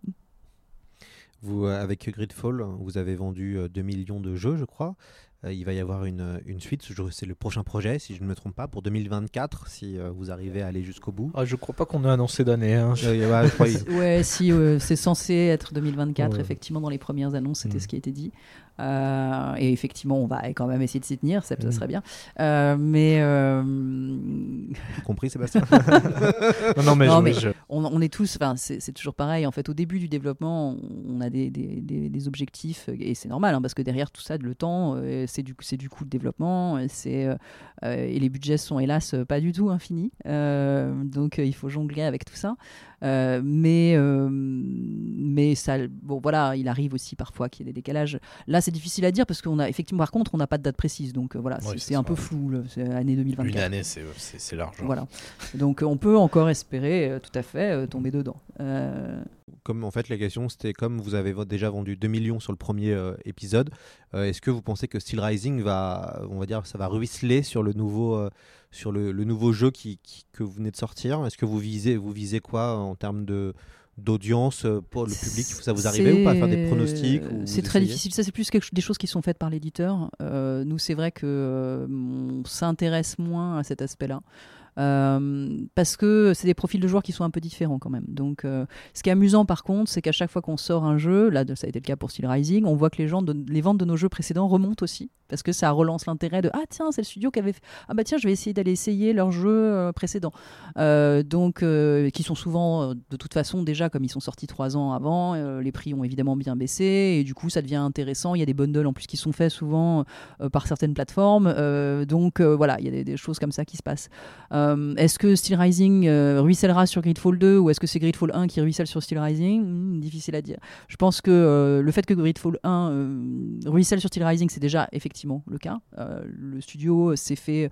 Vous, avec Gridfall, vous avez vendu 2 millions de jeux, je crois. Euh, il va y avoir une, une suite, c'est le prochain projet, si je ne me trompe pas, pour 2024, si euh, vous arrivez à aller jusqu'au bout. Ah, je crois pas qu'on ait annoncé d'année. Hein. ouais, si, c'est censé être 2024, effectivement, dans les premières annonces, c'était mm. ce qui a été dit. Euh, et effectivement, on va quand même essayer de s'y tenir, ça, ça, mm. serait bien. Euh, mais. Euh... compris, Sébastien? Non, mais, on, est tous. C'est toujours pareil. En fait, au début du développement, on a des, des, des, objectifs, et c'est normal, hein, parce que derrière tout ça, le temps, euh, c'est du, du coût de développement, c'est et les budgets sont hélas pas du tout infinis. donc, il faut jongler avec tout ça. Euh, mais, euh, mais ça, bon, voilà, il arrive aussi parfois qu'il y ait des décalages. Là, c'est difficile à dire parce qu'on a effectivement, par contre, on n'a pas de date précise. Donc euh, voilà, c'est un peu flou, c'est année 2024. Une année, c'est large. Voilà. donc on peut encore espérer tout à fait tomber dedans. Comme en fait, la question c'était comme vous avez déjà vendu 2 millions sur le premier épisode, est-ce que vous pensez que Steel Rising va, on va dire, ça va ruisseler sur le nouveau sur le, nouveau jeu qui, que vous venez de sortir? Est-ce que vous visez, vous visez quoi en termes de d'audience euh, pour le public? Ça vous arrive ou pas à faire des pronostics C'est très difficile. Ça, c'est plus quelque, des choses qui sont faites par l'éditeur. Euh, nous, c'est vrai que euh, on s'intéresse moins à cet aspect-là. Euh, parce que c'est des profils de joueurs qui sont un peu différents quand même. Donc, euh, ce qui est amusant par contre, c'est qu'à chaque fois qu'on sort un jeu, là ça a été le cas pour Steel Rising, on voit que les, gens les ventes de nos jeux précédents remontent aussi, parce que ça relance l'intérêt de ah tiens c'est le studio qui avait fait... ah bah tiens je vais essayer d'aller essayer leurs jeux euh, précédents. donc qui sont souvent de toute façon déjà comme ils sont sortis trois ans avant, les prix ont évidemment bien baissé et du coup ça devient intéressant. Il y a des bundles en plus qui sont faits souvent par certaines plateformes, donc voilà il y a des, des, choses comme ça qui se passent. Euh, est-ce que Steel Rising euh, ruissellera sur Gridfall 2 ou est-ce que c'est Gridfall 1 qui ruisselle sur Steel Rising? Hmm, Difficile à dire. Je pense que euh, le fait que Gridfall 1 ruisselle sur Steel Rising, c'est déjà effectivement le cas. le studio s'est fait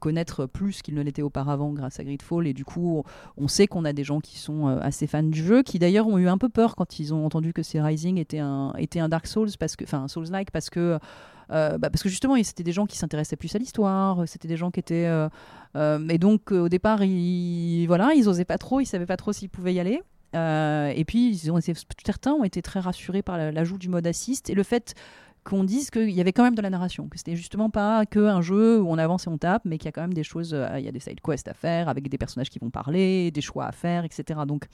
connaître plus qu'il ne l'était auparavant grâce à Gridfall et du coup, on sait qu'on a des gens qui sont assez fans du jeu, qui d'ailleurs ont eu un peu peur quand ils ont entendu que Steel Rising était un, Dark Souls, parce que, enfin Souls-like, parce que bah, parce que justement, c'était des gens qui s'intéressaient plus à l'histoire, c'était des gens qui étaient. Euh, euh, et donc, au départ, ils, voilà, ils osaient pas trop, ils savaient pas trop s'ils pouvaient y aller. et puis, certains ont été très rassurés par l'ajout du mode assist et le fait qu'on dise qu'il y avait quand même de la narration, que c'était justement pas que un jeu où on avance et on tape, mais qu'il y a quand même des choses, euh, il y a des side quests à faire avec des personnages qui vont parler, des choix à faire, etc. Donc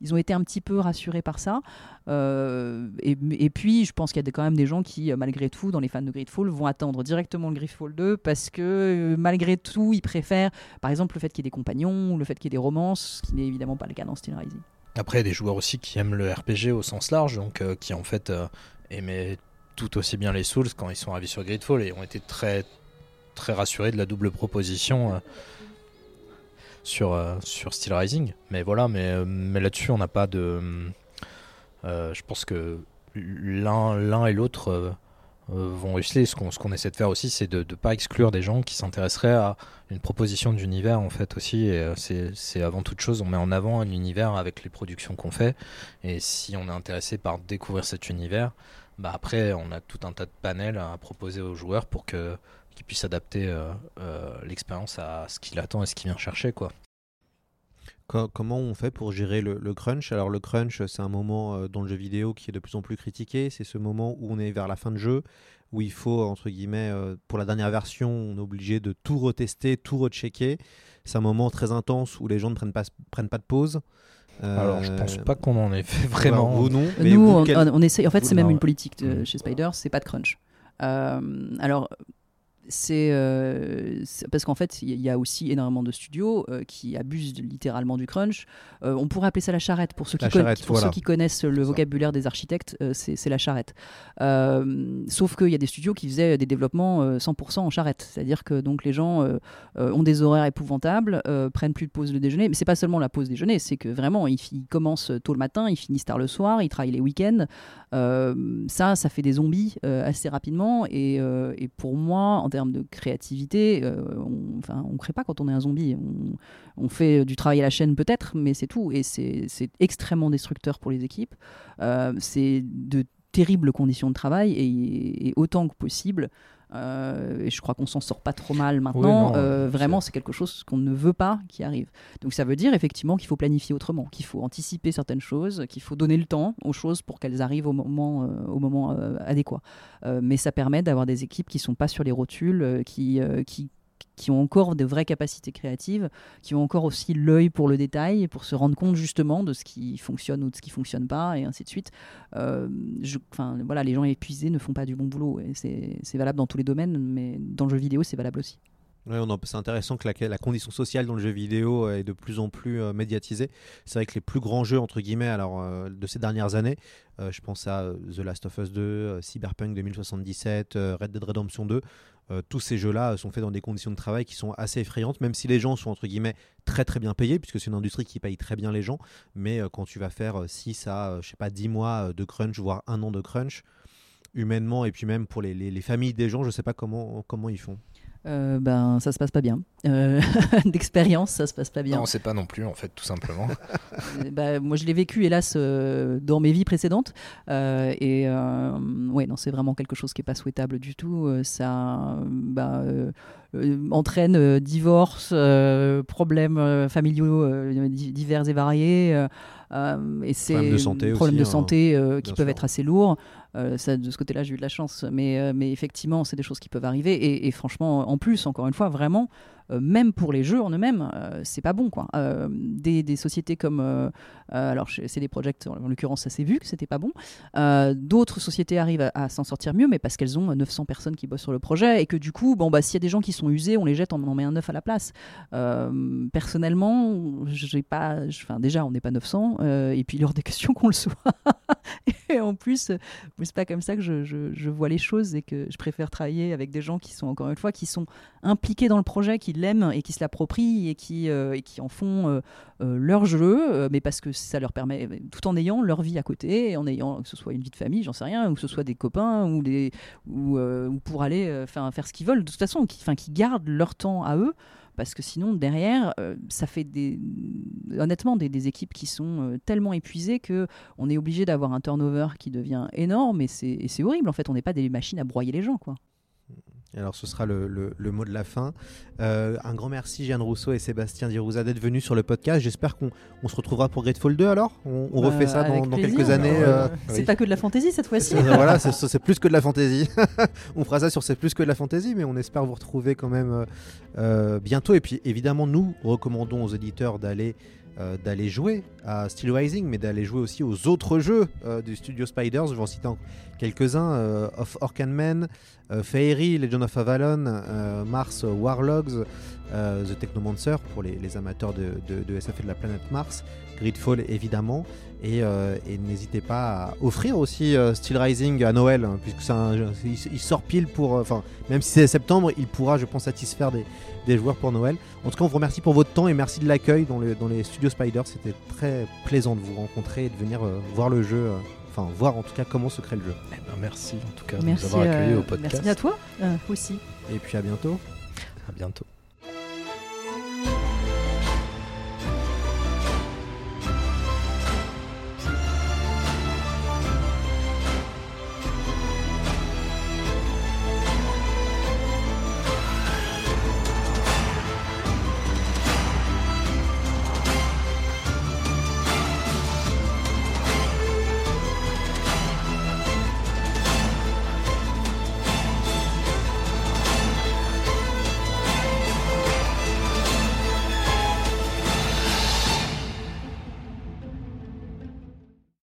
ils ont été un petit peu rassurés par ça. Euh, et, puis je pense qu'il y a quand même des gens qui, euh, malgré tout, dans les fans de Gridfall, vont attendre directement le Gridfall 2 parce que malgré tout, ils préfèrent, par exemple, le fait qu'il y ait des compagnons, le fait qu'il y ait des romances, ce qui n'est évidemment pas le cas dans Steel Rising. Après, il y a des joueurs aussi qui aiment le RPG au sens large, donc qui en fait aimaient tout aussi bien les Souls quand ils sont arrivés sur Gridfall et ont été très rassurés de la double proposition euh, sur, euh, sur Steel Rising. Mais voilà, mais, euh, mais là-dessus, on n'a pas de. je pense que l'un et l'autre vont réussir. Ce qu'on essaie de faire aussi, c'est de ne pas exclure des gens qui s'intéresseraient à une proposition d'univers, en fait, aussi. Et c'est avant toute chose, on met en avant un univers avec les productions qu'on fait. Et si on est intéressé par découvrir cet univers, bah après, on a tout un tas de panels à proposer aux joueurs pour qu'ils puissent adapter euh, euh, l'expérience à ce qu'il attend et ce qu'il vient chercher, quoi. Comment on fait pour gérer le, crunch? Alors le crunch, c'est un moment euh, dans le jeu vidéo qui est de plus en plus critiqué. C'est ce moment où on est vers la fin de jeu, où il faut, entre guillemets, pour la dernière version, on est obligé de tout retester, tout rechecker. C'est un moment très intense où les gens ne prennent pas, prennent pas de pause. Alors, je pense pas qu'on en ait fait vraiment. Vous non. Nous, vous, on, quel- on essaye. En fait, c'est même non, une politique de- chez Spider, c'est pas de crunch. Euh, alors, c'est euh, c'est- parce qu'en fait, il y a aussi énormément de studios euh, qui abusent de- littéralement du crunch. Euh, on pourrait appeler ça la charrette pour ceux qui, La conna- charrette, pour voilà. ceux qui connaissent le vocabulaire des architectes. c'est la charrette. Sauf qu'il y a des studios qui faisaient des développements euh, 100% en charrette, c'est-à-dire que donc les gens ont des horaires épouvantables, prennent plus de pause de déjeuner. Mais c'est pas seulement la pause déjeuner, c'est que vraiment ils, commencent tôt le matin, ils finissent tard le soir, ils travaillent les week-ends. Ça, ça fait des zombies assez rapidement. Et, et pour moi, en termes de créativité, euh, on, enfin, on crée pas quand on est un zombie. On, fait du travail à la chaîne peut-être, mais c'est tout. Et c'est extrêmement destructeur pour les équipes. Euh, c'est de terribles conditions de travail et autant que possible. Euh, et je crois qu'on s'en sort pas trop mal maintenant. non, euh, vraiment, c'est quelque chose qu'on ne veut pas qui arrive. Donc ça veut dire effectivement qu'il faut planifier autrement, qu'il faut anticiper certaines choses, qu'il faut donner le temps aux choses pour qu'elles arrivent au moment, euh, au moment adéquat. Mais ça permet d'avoir des équipes qui sont pas sur les rotules, qui, qui qui ont encore de vraies capacités créatives, qui ont encore aussi l'œil pour le détail, pour se rendre compte justement de ce qui fonctionne ou de ce qui fonctionne pas, et ainsi de suite. Euh, voilà, les gens épuisés ne font pas du bon boulot, c'est valable dans tous les domaines, mais dans le jeu vidéo, c'est valable aussi. Ouais, c'est intéressant que la, condition sociale dans le jeu vidéo euh, est de plus en plus euh, médiatisée. C'est vrai que les plus grands jeux entre guillemets, alors euh, de ces dernières années, je pense à The Last of Us 2, euh, Cyberpunk 2077, euh, Red Dead Redemption 2. euh, tous ces jeux-là sont faits dans des conditions de travail qui sont assez effrayantes, même si les gens sont entre guillemets très très bien payés, puisque c'est une industrie qui paye très bien les gens. Mais quand tu vas faire 6 à je sais pas 10 mois de crunch, voire un an de crunch, humainement et puis même pour les, les- les familles des gens, je sais pas comment ils font. Euh, ben, ça se passe pas bien. Euh, D'expérience, ça se passe pas bien. Non, on sait pas non plus, en fait, tout simplement. Bah, moi, je l'ai vécu, hélas, euh, dans mes vies précédentes. Euh, et euh, ouais, non, c'est vraiment quelque chose qui n'est pas souhaitable du tout. Euh, ça bah, euh, euh, entraîne euh, divorce, euh, problèmes euh, familiaux euh, di- divers et variés. et c'est Problèmes de santé problèmes aussi, de hein, santé euh, qui peuvent sûr. être assez lourds. Euh, ça, de ce côté-là, j'ai eu de la chance. Mais, euh, effectivement, c'est des choses qui peuvent arriver. Et, franchement, en plus, encore une fois, vraiment, même pour les jeux en eux-mêmes, euh, c'est pas bon. Quoi. Euh, des, des sociétés comme. euh, euh, alors, chez CD Projekt, en, en l'occurrence, ça s'est vu que c'était pas bon. Euh, D'autres sociétés arrivent à, s'en sortir mieux, mais parce qu'elles ont 900 personnes qui bossent sur le projet et que du coup, bon, bah, s'il y a des gens qui sont usés, on les jette, on en met un neuf à la place. Euh, personnellement, j'ai pas. Enfin, déjà, on n'est pas 900, euh, et puis il aura des questions qu'on le soit. et en plus, euh, c'est pas comme ça que je- je vois les choses et que je préfère travailler avec des gens qui sont, encore une fois, qui sont impliqués dans le projet, qui l'aiment et qui se l'approprient et, qui euh, et qui en font euh, euh, leur jeu, mais parce que ça leur permet, tout en ayant leur vie à côté, et en ayant que ce soit une vie de famille, j'en sais rien, ou que ce soit des copains, ou, des, ou, ou pour aller faire, faire ce qu'ils veulent, de toute façon, qui, qui gardent leur temps à eux. Parce que sinon, derrière, ça fait des, honnêtement des, équipes qui sont tellement épuisées que on est obligé d'avoir un turnover qui devient énorme et c'est horrible. En fait, on n'est pas des machines à broyer les gens, quoi. Alors ce sera le, le- le mot de la fin. Euh, un grand merci Jeanne Rousseau et Sébastien Dirouza d'être venus sur le podcast. J'espère qu'on on se retrouvera pour Grateful 2 alors? On, on refait Bah, ça dans, quelques années Euh, euh, c'est oui. pas que de la fantaisie cette fois-ci. Voilà, c'est plus que de la fantaisie. on fera ça sur c'est plus que de la fantaisie, mais on espère vous retrouver quand même euh, bientôt. Et puis évidemment, nous recommandons aux éditeurs d'aller euh, d'aller jouer à Steel Rising, mais d'aller jouer aussi aux autres jeux euh, du studio Spiders. Je vais en citer quelques-uns euh, of Orc and Men, euh, Fairy, Legend of Avalon, Mars Warlogs, The Technomancer pour les, amateurs de, de- de SF et de la planète Mars, Gridfall évidemment. Et, euh, et n'hésitez pas à offrir aussi euh, Steel Rising à Noël, hein, puisque c'est un jeu- il, il sort pile pour. euh, Enfin, même si c'est septembre, il pourra, je pense, satisfaire des, des joueurs pour Noël. En tout cas, on vous remercie pour votre temps et merci de l'accueil dans, le- dans les studios Spider. C'était très plaisant de vous rencontrer et de venir euh, voir le jeu. euh, Enfin, voir en tout cas comment se crée le jeu. Eh ben, merci en tout cas Merci, de nous avoir accueillis euh, au podcast. merci à toi euh, aussi. Et puis à bientôt. À bientôt.